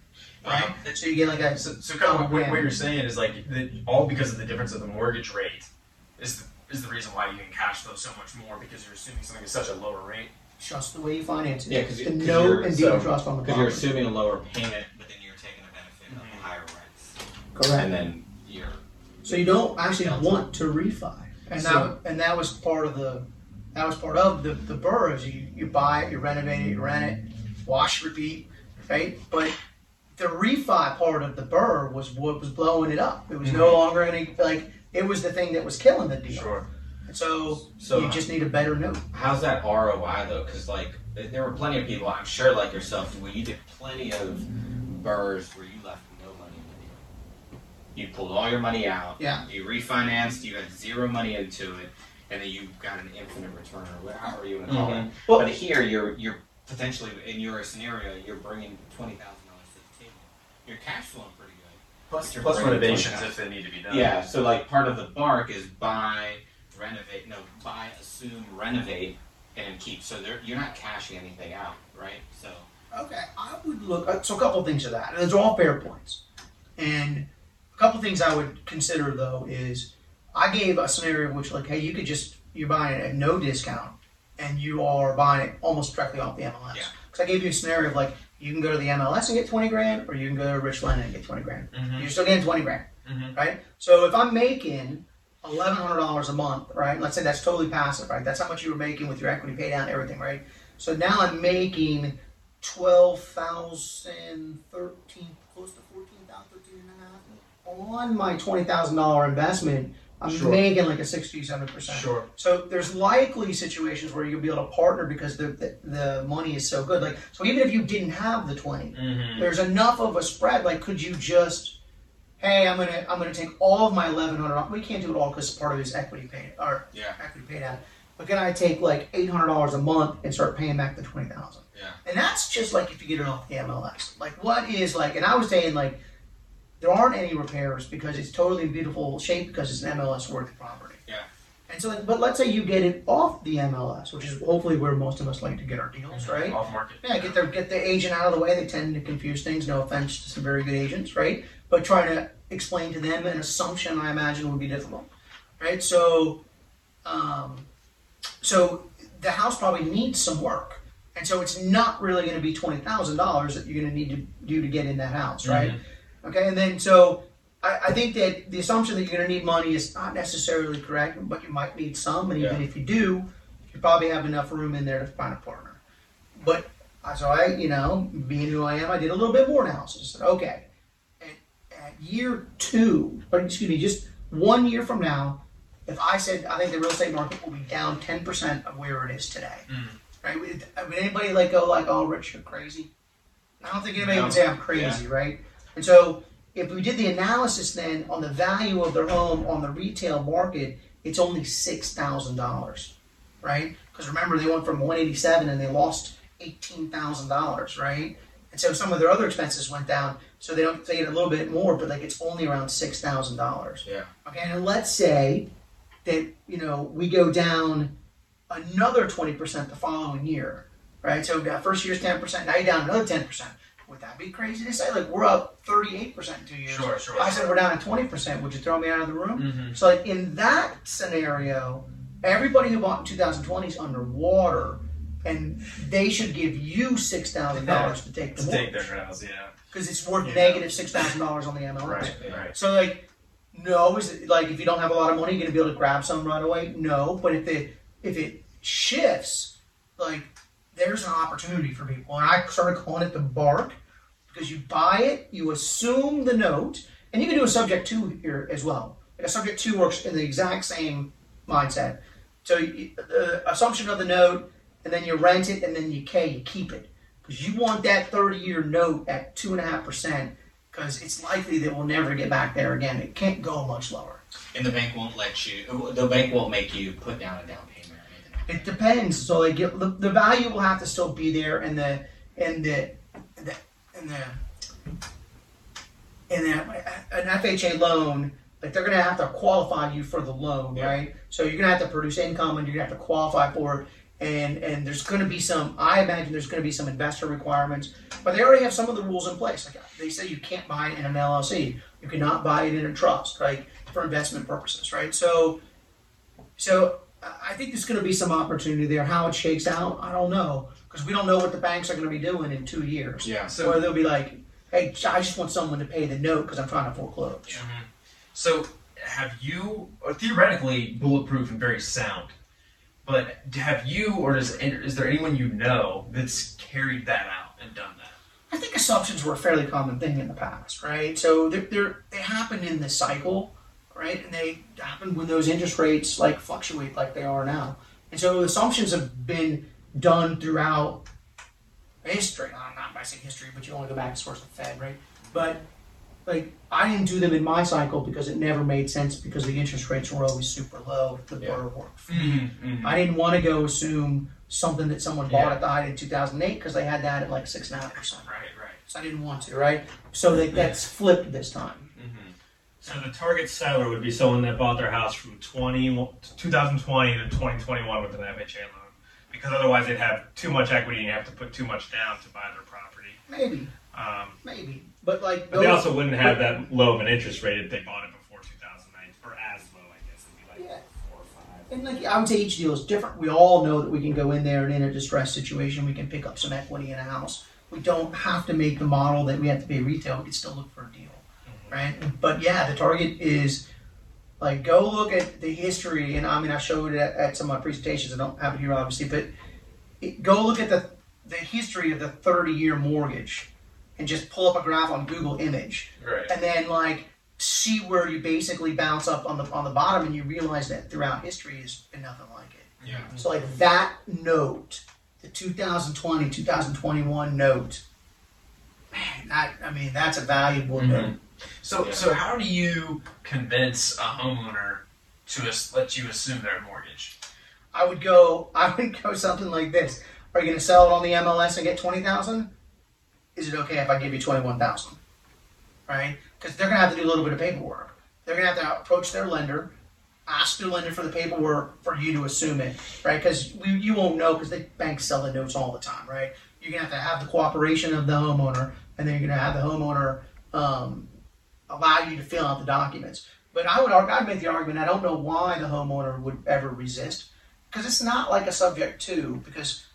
Right. So you get like a
So, so kind of what, what you're saying is like that all because of the difference of the mortgage rate is the, is the reason why you can cash flow so much more because you're assuming something is such a lower rate.
Just the way you finance it.
Yeah, 'cause you- 'cause
note
you're-
and deed of trust on the
Because you're
property.
assuming a lower payment, but then you're taking the benefit of
Mhm.
the higher rents.
Correct.
And then you're.
So you don't actually want to refi, and
So-
that and that was part of the that was part of the the BRRRRs. You you buy it, you renovate it, you rent it, wash, repeat, right? But the refi part of the BRRRR was what was blowing it up. It was no longer any like it was the thing that was killing the deal. And so,
So-
you just need a better note.
How's that ROI though? Because like there were plenty of people, I'm sure, like yourself, where you did plenty of BRRRRs where you left no money in the deal. You pulled all your money out.
Yeah.
You refinanced. You had zero money into it, and then you got an infinite return or whatever you want to call it. Mm-hmm.
Well-
but here, you're you're potentially in your scenario, you're bringing twenty thousand dollars to the table. You're cash flowing pretty good.
Plus,
You're
plus renovations if they need to be done.
Yeah, so like part of the bark is buy, renovate, no, buy, assume, renovate, and keep. So you're not cashing anything out, right? So
Okay, I would look. uh, So a couple things of that. And those are all fair points. And a couple things I would consider though is I gave a scenario which like, hey, you could just you're buying it at no discount, and you are buying it almost directly off the MLS.
Yeah.
Because I gave you a scenario of like you can go to the MLS and get twenty grand, or you can go to Rich Lennon and get twenty grand.
Mhm.
You're still getting twenty grand,
Mhm.
right? So if I'm making eleven hundred dollars a month, right? Let's say that's totally passive, right? That's how much you were making with your equity pay down, everything, right? So now I'm making twelve thousand, thirteen, close to fourteen thousand, thirteen and a half. On my twenty thousand dollar investment, I'm
Sure.
making like a sixty, seventy percent.
Sure.
So there's likely situations where you'll be able to partner because the, the the money is so good. Like so, even if you didn't have the twenty,
Mm-hmm.
there's enough of a spread. Like, could you just, hey, I'm gonna I'm gonna take all of my eleven hundred. dollars We can't do it all because part of it is equity paid or
Yeah.
equity paid out. But can I take like eight hundred dollars a month and start paying back the twenty thousand?
Yeah.
And that's just like if you get it off the MLS. Like, what is like? And I was saying like, there aren't any repairs because it's totally in beautiful shape because it's an MLS worthy property. And so, but let's say you get it off the MLS, which is hopefully where most of us like to get our deals, right?
Off market.
Yeah, get their get the agent out of the way. They tend to confuse things. No offense to some very good agents, right? But trying to explain to them an assumption, I imagine, would be difficult, right? So, um, so the house probably needs some work, and so it's not really going to be twenty thousand dollars that you're going to need to do to get in that house, right? Okay, and then so I, I think that the assumption that you're going to need money is not necessarily correct, but you might need some, and even if you do, you probably have enough room in there to find a partner. But so I, you know, being who I am, I did a little bit more analysis. Okay, at, at year two, or excuse me, just one year from now, if I said I think the real estate market will be down ten percent of where it is today, mm. right? Would, would anybody like go like, "Oh, Rich, you're crazy"? I don't think anybody
No.
would say I'm crazy, right? And so, if we did the analysis then on the value of their home on the retail market, it's only six thousand dollars, right? Because remember, they went from one eighty seven and they lost eighteen thousand dollars, right? And so some of their other expenses went down, so they don't they get a little bit more, but like it's only around six thousand dollars.
Yeah.
Okay, and let's say that you know we go down another twenty percent the following year, right? So that first year's ten percent, now you're down another ten percent. Would that be crazy to say? Like we're up thirty eight percent in two years.
Sure, sure.
I said we're down at twenty percent. Would you throw me out of the room?
Mm-hmm.
So like in that scenario, everybody who bought in 2020 is underwater, and they should give you six thousand dollars to take the
To take their house, yeah.
because it's worth
Yeah.
negative six thousand dollars on the MLS.
Right, right.
So like, no, is it like if you don't have a lot of money, you're gonna be able to grab some right away? No, but if it if it shifts, like there's an opportunity for people, and I started calling it the bark because you buy it, you assume the note, and you can do a subject to here as well. Like a subject to works in the exact same mindset. So assumption of the note, and then you rent it, and then you K, you keep it because you want that thirty-year note at two and a half percent because it's likely that we'll never get back there again. It can't go much lower.
And the bank won't let you. The bank won't make you put down a down payment or anything. like
It depends. So like it- the, the value will have to still be there, and the and the the and the and the, an FHA loan, like they're gonna have to qualify you for the loan,
Yeah.
right? So you're gonna have to produce income, and you're gonna have to qualify for it. And and there's gonna be some. I imagine there's gonna be some investor requirements, but they already have some of the rules in place. Like they say, you can't buy it in an LLC. You cannot buy it in a trust, right? For investment purposes, right? So so I think there's going to be some opportunity there. How it shakes out, I don't know, because we don't know what the banks are going to be doing in two years.
Yeah.
So or they'll be like, "Hey, I just want someone to pay the note because I'm trying to foreclose." Mm-hmm.
So, have you, or theoretically, bulletproof and very sound, but have you, or does is there anyone you know that's carried that out and done that?
I think assumptions were a fairly common thing in the past, right? So they're, they're, they happen in the cycle, right? And they happen when those interest rates like fluctuate like they are now. And so assumptions have been done throughout history. I'm not by saying history, but you only go back as far as the Fed, right? But like I didn't do them in my cycle because it never made sense because the interest rates were always super low. The
Yeah.
BRRRR worked.
Mm-hmm.
I didn't want to go assume something that someone bought
Yeah.
at the height in 2008 because they had that at like six and a half percent.
Right, right.
So I didn't want to, right? So that, that's flipped this time.
So the target seller would be someone that bought their house from 20, 2020 to 2021 with an FHA loan. Because otherwise they'd have too much equity and you have to put too much down to buy their property.
Maybe,
Um,
maybe. But like,
but they also wouldn't have that low of an interest rate if they bought it before 2009, or as low, I guess. It'd be like
Yeah.
four or five.
and like I would say each deal is different. We all know that we can go in there and in a distressed situation, we can pick up some equity in a house. We don't have to make the model that we have to pay retail. We can still look for a deal, right? But yeah, the target is like go look at the history, and I mean I showed it at, at some of my presentations. I don't have it here obviously, but it, go look at the the history of the thirty year mortgage, and just pull up a graph on Google Image
Right.
and then like see where you basically bounce up on the on the bottom and you realize that throughout history has been nothing like it.
Yeah.
So like that note, the 2020, 2021 note, man, that I mean that's a valuable
Mhm.
note.
So,
Yeah.
so how do you convince a homeowner to as- let you assume their mortgage?
I would go <laughs> I would go something like this. Are you gonna sell it on the MLS and get twenty thousand? Is it okay if I give you twenty one thousand? Right? Because they're gonna have to do a little bit of paperwork. They're gonna have to approach their lender, ask their lender for the paperwork for you to assume it, right? Because you won't know because the banks sell the notes all the time, right? You're gonna have to have the cooperation of the homeowner, and then you're gonna have the homeowner um, allow you to fill out the documents. But I would argue, I'd make the argument. I don't know why the homeowner would ever resist, because it's not like a subject to, because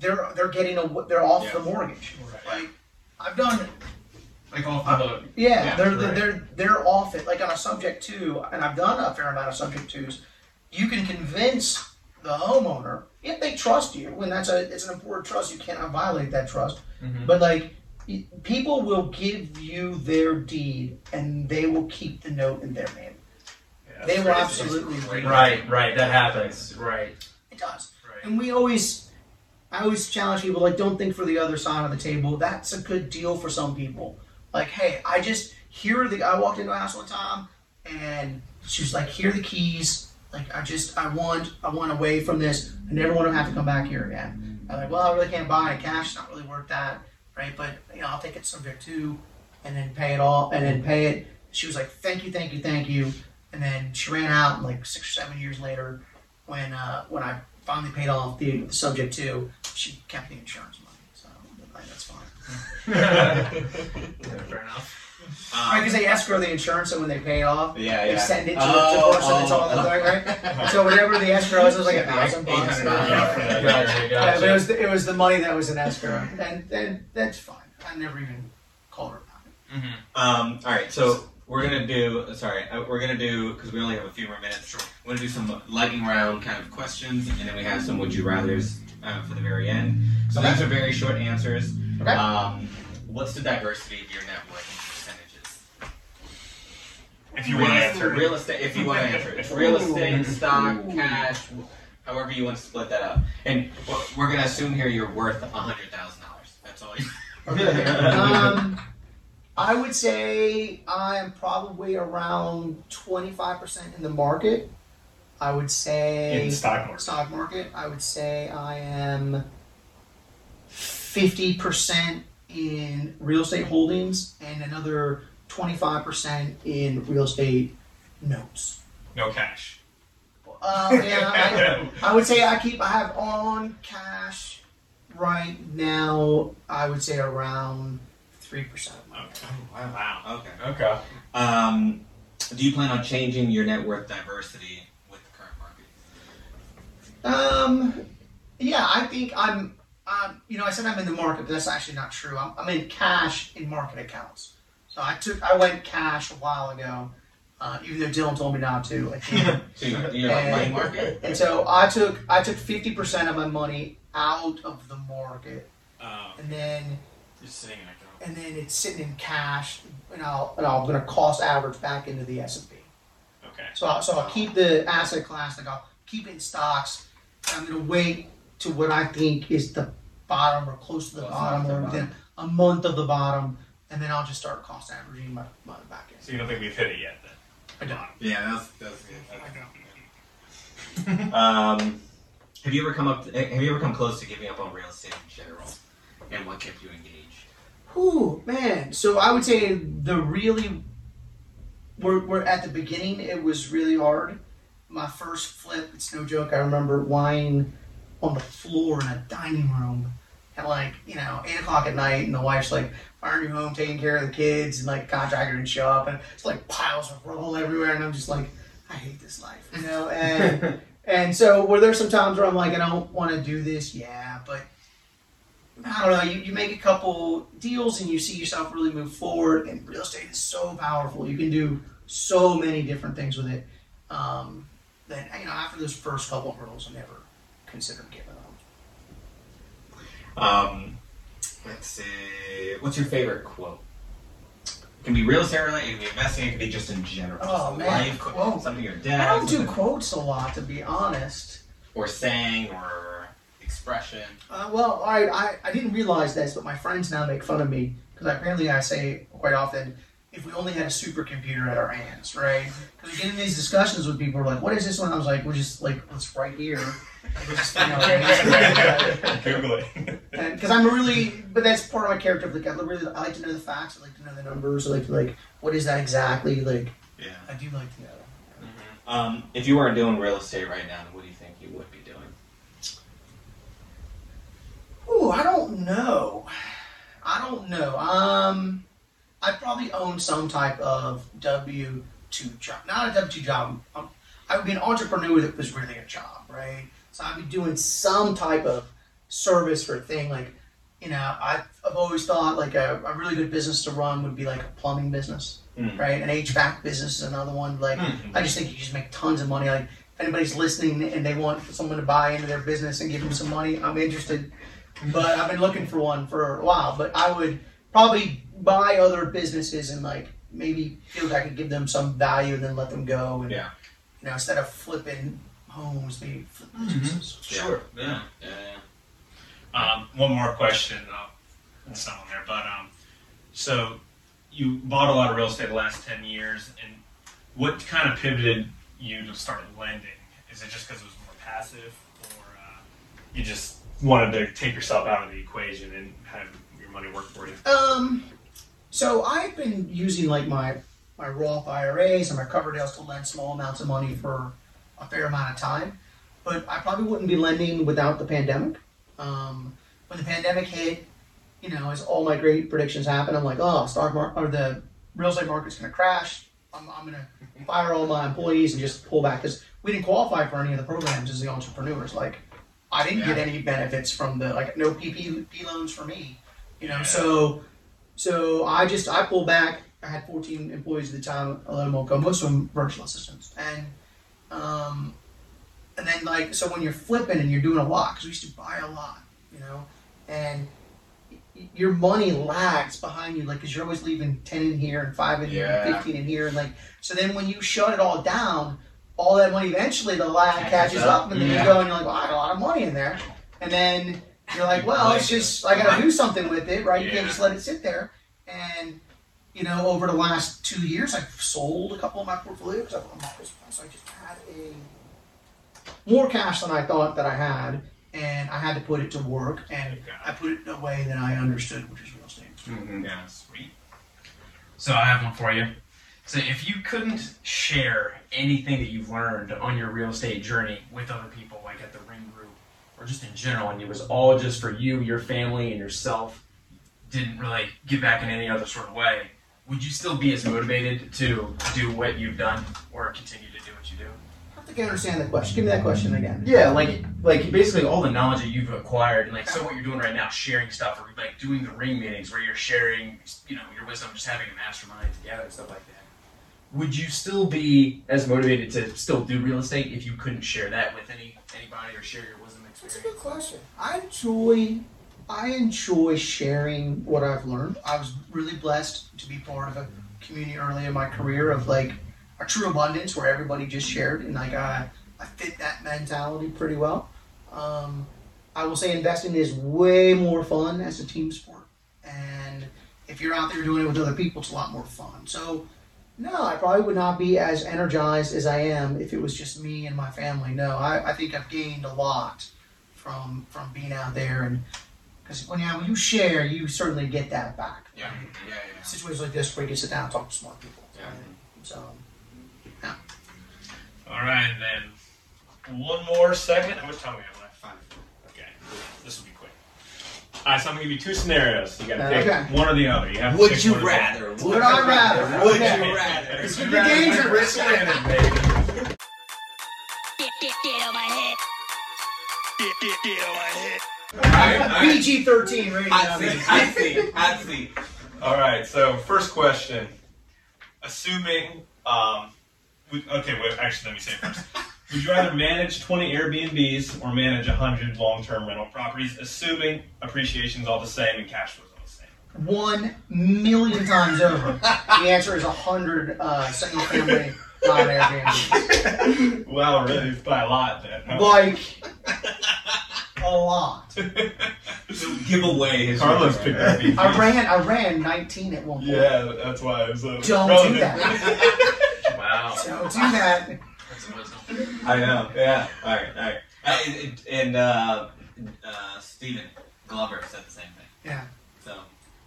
they're they're getting a they're off the mortgage. Like I've done
Like off the
yeah,
Yeah,
they're,
right.
they're they're off it. Like on a subject to, and I've done a fair amount of subject twos. You can convince the homeowner if they trust you, and that's a it's an important trust. You cannot violate that trust.
Mhm.
But like, people will give you their deed, and they will keep the note in their name.
Yeah,
They will
crazy.
absolutely.
Right, right. That happens. Right.
It does.
Right.
And we always, I always challenge people like, don't think for the other side of the table. That's a good deal for some people. Like, hey, I just here the. I walked into a house one time, and she was like, here are the keys. Like, I just, I want, I want away from this. I never want to have to come back here again. I'm like, well, I really can't buy it cash. It's not really worth that, right? But you know, I'll take it subject to, and then pay it all, and then pay it. She was like, thank you, thank you, thank you. And then she ran out, like six or seven years later, when uh, when I finally paid off the, the subject to, she kept the insurance money. So that's fine. <laughs>
Yeah, fair enough.
Right, because they escrow the insurance, and when they pay it off,
Yeah,
they
yeah.
send it to
Oh,
the person that's on the
oh,
thing, right? <laughs> So whatever the escrow is, it was like a thousand bucks. Yeah,
for.
Gotcha,
but it was the, it was the money that was in escrow, and and that's fine. I never even called her about it.
Mhm.
Um, all right, so we're gonna do. Sorry, uh, we're gonna do because we only have a few more minutes. Sure. We're gonna do some lightning round kind of questions, and then we have some would you rather's uh, for the very end. So
Okay.
these are very short answers.
Okay.
Um, what's the diversity of your net worth in percentages?
If you want to answer.
real estate, if you want to answer, it's real estate, stock, cash, However you want to split that up. And we're- we're gonna assume here you're worth a hundred thousand dollars. That's all. You- <laughs>
Okay. um, I would say I'm probably around 25% in the market. I would say
In the stock market.
stock market. I would say I am 50% in real estate holdings and another 25% in real estate notes.
No cash.
Uh, yeah, I, <laughs> I would say I keep I have on cash right now. I would say around three percent.
Oh, wow. Okay.
Okay.
Um, do you plan on changing your net worth diversity with the current market?
Um, yeah, I think I'm. Um, you know, I said I'm in the market, but that's actually not true. I'm, I'm in cash in market accounts. So I took I went cash a while ago, uh, even though Dylan told me not to. I did. <laughs>
So you- you're money market.
and so I took I took fifty percent of my money out of the market,
Um,
and then
just sitting in a
and then it's sitting in cash, and I'll and I'm gonna cost average back into the S and P.
Okay.
So I'll, so I'll keep the asset class, like I'll keep it in stocks. I'm gonna wait to what I think is the bottom or close to the
Close
bottom,
enough to
or
the
within a month of the bottom, and then I'll just start cost averaging my money back end.
So you don't think we've hit it yet then?
I don't.
Yeah, that's that's good.
I don't. <laughs>
Um, have you ever come up? have you ever come close to giving up on real estate in general? And what kept you engaged?
Whew, man. So I would say the really, we're, we're at the beginning. It was really hard. My first flip, it's no joke. I remember lying on the floor in a dining room at like, you know, 8 o'clock at night, and the wife's like, why aren't you home taking care of the kids? And like, contractor didn't show up, and it's like piles of rubble everywhere, and I'm just like, I hate this life, you know? <laughs> And, and so, were there some times where I'm like, I don't want to do this? Yeah, but I don't know. You, you make a couple deals and you see yourself really move forward. And real estate is so powerful. You can do so many different things with it. Um, that you know, after those first couple hurdles, I never considered giving.
Um, let's see. What's your favorite quote? It can be real estate related. It can be investing. It can be just in general.
Oh,
Just
man,
life quote, something your dad.
I don't do
something-
quotes a lot, to be honest.
or saying or expression.
Uh, well, I, I I didn't realize this, but my friends now make fun of me because apparently I say quite often, if we only had a supercomputer at our hands, right? Because we get in these discussions with people, like, "What is this one?" I was like, "We're just like, it's right here." <laughs> We're just, you know, <laughs>
Google it.
Because I'm really, but that's part of my character. Like I really, I like to know the facts. I like to know the numbers. I like to like, what is that exactly? Like,
Yeah.
I do like to know.
Um, if you weren't doing real estate right now, what do you think you would be doing?
Ooh, I don't know. I don't know. Um, I probably own some type of W two job. Not a W two job. Um, I would be an entrepreneur that was really a job, right? So I'd be doing some type of service or thing. Like, you know, I've, I've always thought like a, a really good business to run would be like a plumbing business,
Mm.
right? An HVAC business is another one. Like,
Mm.
I just think you just make tons of money. Like, if anybody's listening and they want someone to buy into their business and give them some money, I'm interested. But I've been looking for one for a while. But I would probably buy other businesses and like maybe feel like I could give them some value and then let them go. And
Yeah.
you know, instead of flipping homes, maybe flip businesses.
Sure.
Yeah. Yeah. yeah.
Um, one more question. Uh, it's not on there, but um, so you bought a lot of real estate the last ten years, and what kind of pivoted you to start lending? Is it just because it was more passive, or uh, you just wanted to take yourself out of the equation and have your money work for you?
Um, so I've been using like my my Roth IRAs and my Coverdells to lend small amounts of money for a fair amount of time, but I probably wouldn't be lending without the pandemic. Um, when the pandemic hit, you know, as all my great predictions happened, I'm like, oh, stock market or the real estate market's going to crash. I'm, I'm going to fire all my employees and just pull back because we didn't qualify for any of the programs as the entrepreneurs. Like, I didn't get any benefits from the like no PPP loans for me, you know.
Yeah.
So, so I just I pulled back. I had 14 employees at the time. I let them all go. Most of them virtual assistants, and um, and then like so when you're flipping and you're doing a lot because we used to buy a lot, you know, and your money lags behind you, like because you're always leaving ten in here and five in here and fifteen in here, and like so then when you shut it all down, all that money eventually the lag
Catches up.
up, and then
Yeah.
you go and you're like, well, I got a lot of money in there, and then you're like, well, it's just I got to <laughs> do something with it, right? You
Yeah.
can't just let it sit there. And you know, over the last two years, I've sold a couple of my portfolios. I've I'm always- so I just had a more cash than I thought that I had, and I had to put it to work, and I put it in a way that I understood, which is real estate.
Mhm.
Yeah, sweet.
So I have one for you. So if you couldn't share anything that you've learned on your real estate journey with other people, like at the Ring Group, or just in general, and it was all just for you, your family, and yourself, didn't really give back in any other sort of way, would you still be as motivated to do what you've done or continue to do what you do?
I don't think I understand the question. Give me that question again.
Yeah, like like basically all the knowledge that you've acquired, and like so what you're doing right now, sharing stuff, or like doing the ring meetings where you're sharing, you know, your wisdom, just having a mastermind together and stuff like that. Would you still be as motivated to still do real estate if you couldn't share that with any anybody or share your wisdom experience?
That's a good question. I enjoy, I enjoy sharing what I've learned. I was really blessed to be part of a community early in my career of like a true abundance where everybody just shared, and like I, I fit that mentality pretty well. Um, I will say investing is way more fun as a team sport, and if you're out there doing it with other people, it's a lot more fun. So. No, I probably would not be as energized as I am if it was just me and my family. No, I, I think I've gained a lot from from being out there and because when you when you share, you certainly get that back.
Yeah.
right?
Yeah. Yeah.
Situations like this where you can sit down and talk to smart people.
Yeah.
right? So
All right, and then one more segment. How much time we have left?
Five.
Okay, this will be quick. All right, so I'm gonna give you two scenarios. You gotta pick
Okay.
one or the other. You have to
Would
pick
you
one or the other.
rather?
Would I rather? <laughs>
Would
Okay.
you rather?
It's
Could be dangerous.
winning, baby.
Get, get, get on my head. Get, get, get on my head.
Alright, alright.
PG thirteen rating.
Hot seat. Hot seat. Hot seat.
All right. So first question. Assuming, um, would, okay. Wait, actually, let me say it first. Would you rather manage 20 Airbnbs or manage 100 long-term rental properties, assuming appreciation's all the same and cash flow's all the same?
One million times over. the answer is a hundred uh, single family non Airbnb. <laughs>
Well, really, by a lot then. huh?
Like a lot. <laughs>
Give away his.
Carlos picked Airbnb.
I ran I ran nineteen at one point.
Yeah, that's why I was. a
Don't do
relative.
that. <laughs>
Wow,
Don't do that.
that's wisdom.
I know. Yeah. All right. All right. Uh, and and uh, uh, Stephen Glover said the same thing.
Yeah.
So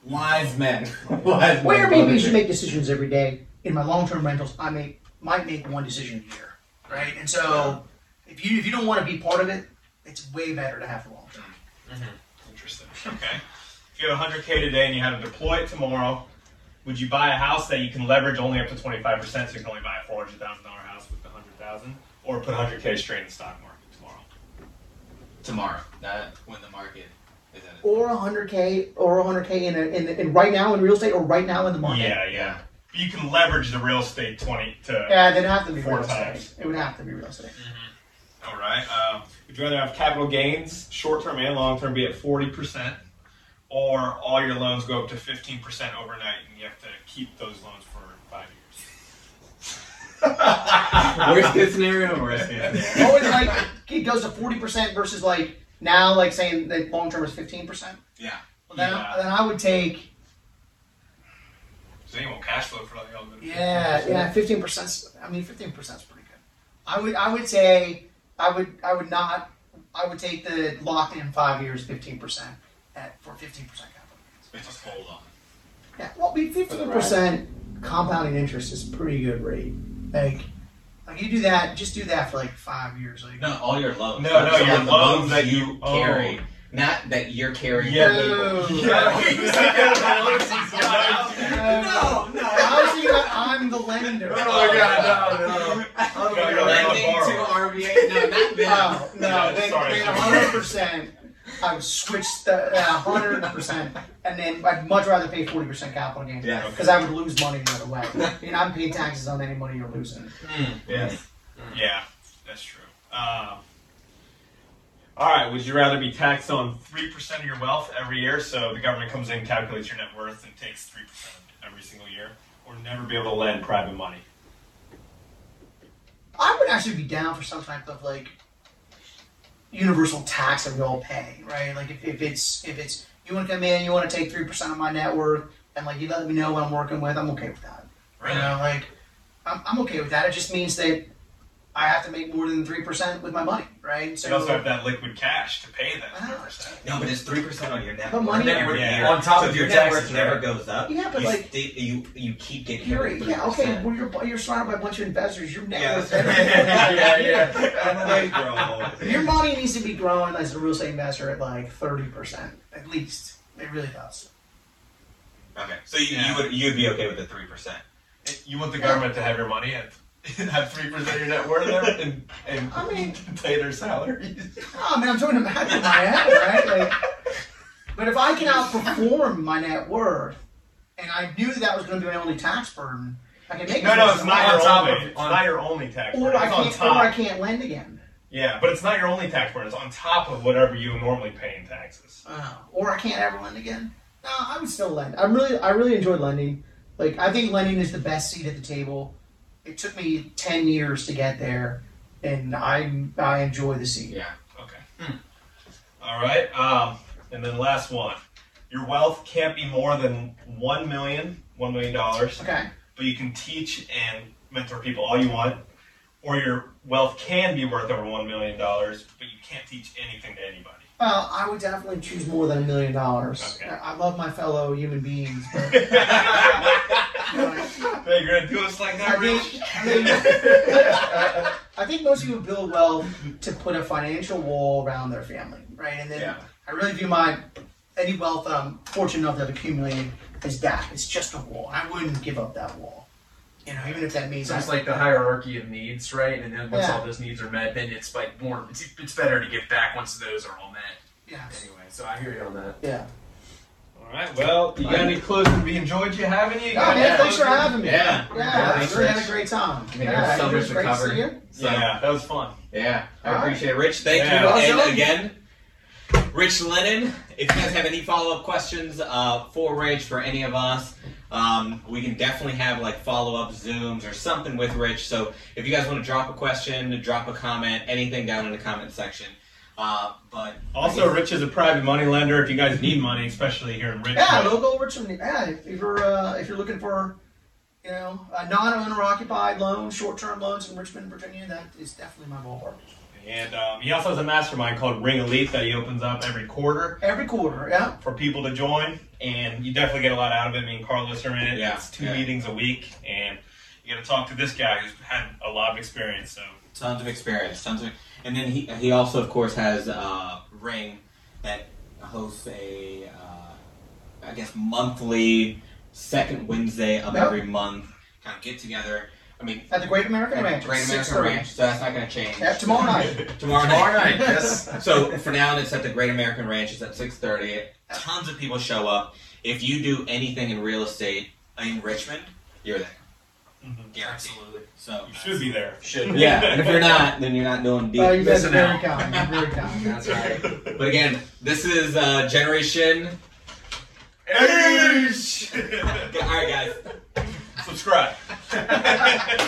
wise men. <laughs> wise men.
Well, Airbnb should make decisions every day. In my long-term rentals, I make might make one decision a year, right? And so, if you if you don't want to be part of it, it's way better to have a long-term. Mm-hmm.
Interesting. Okay. If you have 100k today and you had to deploy it tomorrow, would you buy a house that you can leverage only up to 25%, so you can only buy a $400,000 house with the 100,000, or put 100k straight in the stock market tomorrow?
tomorrow. Not when the market is at it.
Or 100k, or 100k in, a, in, in right now in real estate, or right now in the market.
Yeah, yeah. But you can leverage the real estate 20 to.
Yeah, it'd have to be
Four
real estate.
times.
It would have to be real estate. Mm-hmm.
All right. Um, would you rather have capital gains, short term and long term, be at 40%, or all your loans go up to 15% overnight and you have to keep those loans for five years? <laughs>
Worst case scenario. Worst case scenario.
What would like it goes to 40% versus like now, like saying that long-term is 15%.
Yeah.
Well, then,
Yeah.
then I would take
So you won't cash flow for like all the
Yeah, yeah, fifteen percent. I mean, fifteen percent is pretty good. I would, I would say, I would, I would not. I would take the locked in five years, fifteen percent at for fifteen percent capital gains.
Just hold on.
Yeah, well, fifteen percent compounding interest is a pretty good rate. Like, like you do that, just do that for like five years. Like,
No, all your loans.
No, no,
So
your
like the
loans that you
carry,
own.
Not that you're carrying.
Yeah. <laughs> <laughs>
No.
Yeah.
no, no.
How is you? I'm the lender.
Oh my God, no, no. <laughs>
Oh,
No, you're
Lending
borrower.
to RBA. No, not them.
No,
Yeah,
then,
sorry.
then 100%, I would switch the uh, 100%, and then I'd much rather pay 40% capital gains.
Yeah.
Because I would lose money the other way. You know, I'm paying taxes on any money you're losing.
Yes.
Yeah, that's true. Um, all right. Would you rather be taxed on three percent of your wealth every year, so the government comes in, calculates your net worth, and takes three percent every single year, or never be able to lend private money?
I would actually be down for some type of like universal tax that we all pay, right? Like if, if it's if it's you want to come in, you want to take three percent of my net worth, and like you let me know what I'm working with, I'm okay with that. You know, like I'm, I'm okay with that. It just means that I have to make more than three percent with my money, right? So
You also have that liquid cash to pay that
ah. I
3%.
No, but it's three percent on your net
But money-
every
Yeah.
On top
so
of your
your net
taxes,
worth never goes up.
Yeah, but
you
like-
stay, you you keep getting
You're,
hit
yeah, okay. Well, you're you're surrounded by a bunch of investors. Your net
Yeah.
worth, <laughs>
yeah, yeah.
I'm like,
your money needs to be growing as a real estate investor at like thirty percent at least. It really does.
Okay, so you,
Yeah.
you would you'd be okay with the three percent?
You want the government to have your money and have three percent of your net worth there and, and
I mean-
pay their salaries. <laughs>
Oh, I mean, I'm talking about my head, right? Like, but if I can outperform my net worth, and I knew that, that was going to be my only tax burden, I can make
No,
as
no, it's not your
want.
top
only.
of-
It's
on-
not your only tax
or
burden.
I
It's on
can't, or I can't lend again.
Yeah, but it's not your only tax burden. It's on top of whatever you normally pay in taxes.
Uh, or I can't ever lend again. No, I would still lend. I really, I really enjoy lending. Like, I think lending is the best seat at the table. It took me ten years to get there, and I, I enjoy the seat.
Yeah.
Okay. All right. Um, and then last one. Your wealth can't be more than one million, one million dollars,
Okay.
but you can teach and mentor people all you want. Or your wealth can be worth over one million dollars, but you can't teach anything to anybody.
Well, I would definitely choose more than a million dollars.
Okay.
I I love my fellow human beings, but you <laughs> know,
Hey, you're gonna do us like
I
that, Rich?
think, I, think, I think most people build wealth to put a financial wall around their family, right? And then
Yeah.
I really view my any wealth that I'm fortunate enough to have accumulated as that. It's just a wall. I wouldn't give up that wall. You know, even if that means
So it's
I,
like the hierarchy of needs, right? And then once
Yeah.
all those needs are met, then it's like more. It's, it's better to give back once those are all met.
yeah,
Anyway, so I hear you on that.
yeah.
All right. Well, you got any closing? We enjoyed you having you. You
Oh,
got
man,
any
thanks for having me.
Yeah.
yeah,
Thanks,
I really had a great time.
I mean,
yeah,
there's so much to
see you.
So,
Yeah, that was fun.
Yeah, I
All right.
appreciate it, Rich. Thank
Yeah.
you.
Awesome.
And again, Rich Lennon. If you guys have any follow up questions uh, for Rich, for any of us, um, we can definitely have like follow up Zooms or something with Rich. So if you guys want to drop a question, drop a comment, anything down in the comment section. Uh, but
Also, Rich is a private money lender. If you guys need money, especially here in Richmond.
Yeah, local Richmond. Yeah, if, if you're uh, if you're looking for, you know, a non-owner occupied loan, short-term loans in Richmond, Virginia, that is definitely my ballpark.
And um, he also has a mastermind called Ring Elite that he opens up every quarter
Every quarter, yeah.
for people to join. And you definitely get a lot out of it. Me and Carlos are in it.
Yeah,
It's two
yeah.
meetings a week. And you get to talk to this guy who's had a lot of experience. So
tons of experience, tons of, and then he he also of course has uh, Ring that hosts a uh, I guess monthly second Wednesday of
Yep.
every month kind of get together. I mean,
At the Great American Ranch.
Great American
thirty.
Ranch, so that's not going to change.
Yeah, tomorrow night. <laughs>
Tomorrow night.
Tomorrow night, yes. <laughs>
so for now, it's at the Great American Ranch. It's at six thirty. Tons of people show up. If you do anything in real estate in Richmond, you're there. Guaranteed.
Absolutely.
So
you should be there.
Should.
yeah, and if you're not, then you're not doing deep.
Oh, you guys are
Missing
very
out.
kind. You're very kind. <laughs>
That's right.
But again, this is uh, Generation.
Eish!
All right, guys.
Subscribe. <laughs>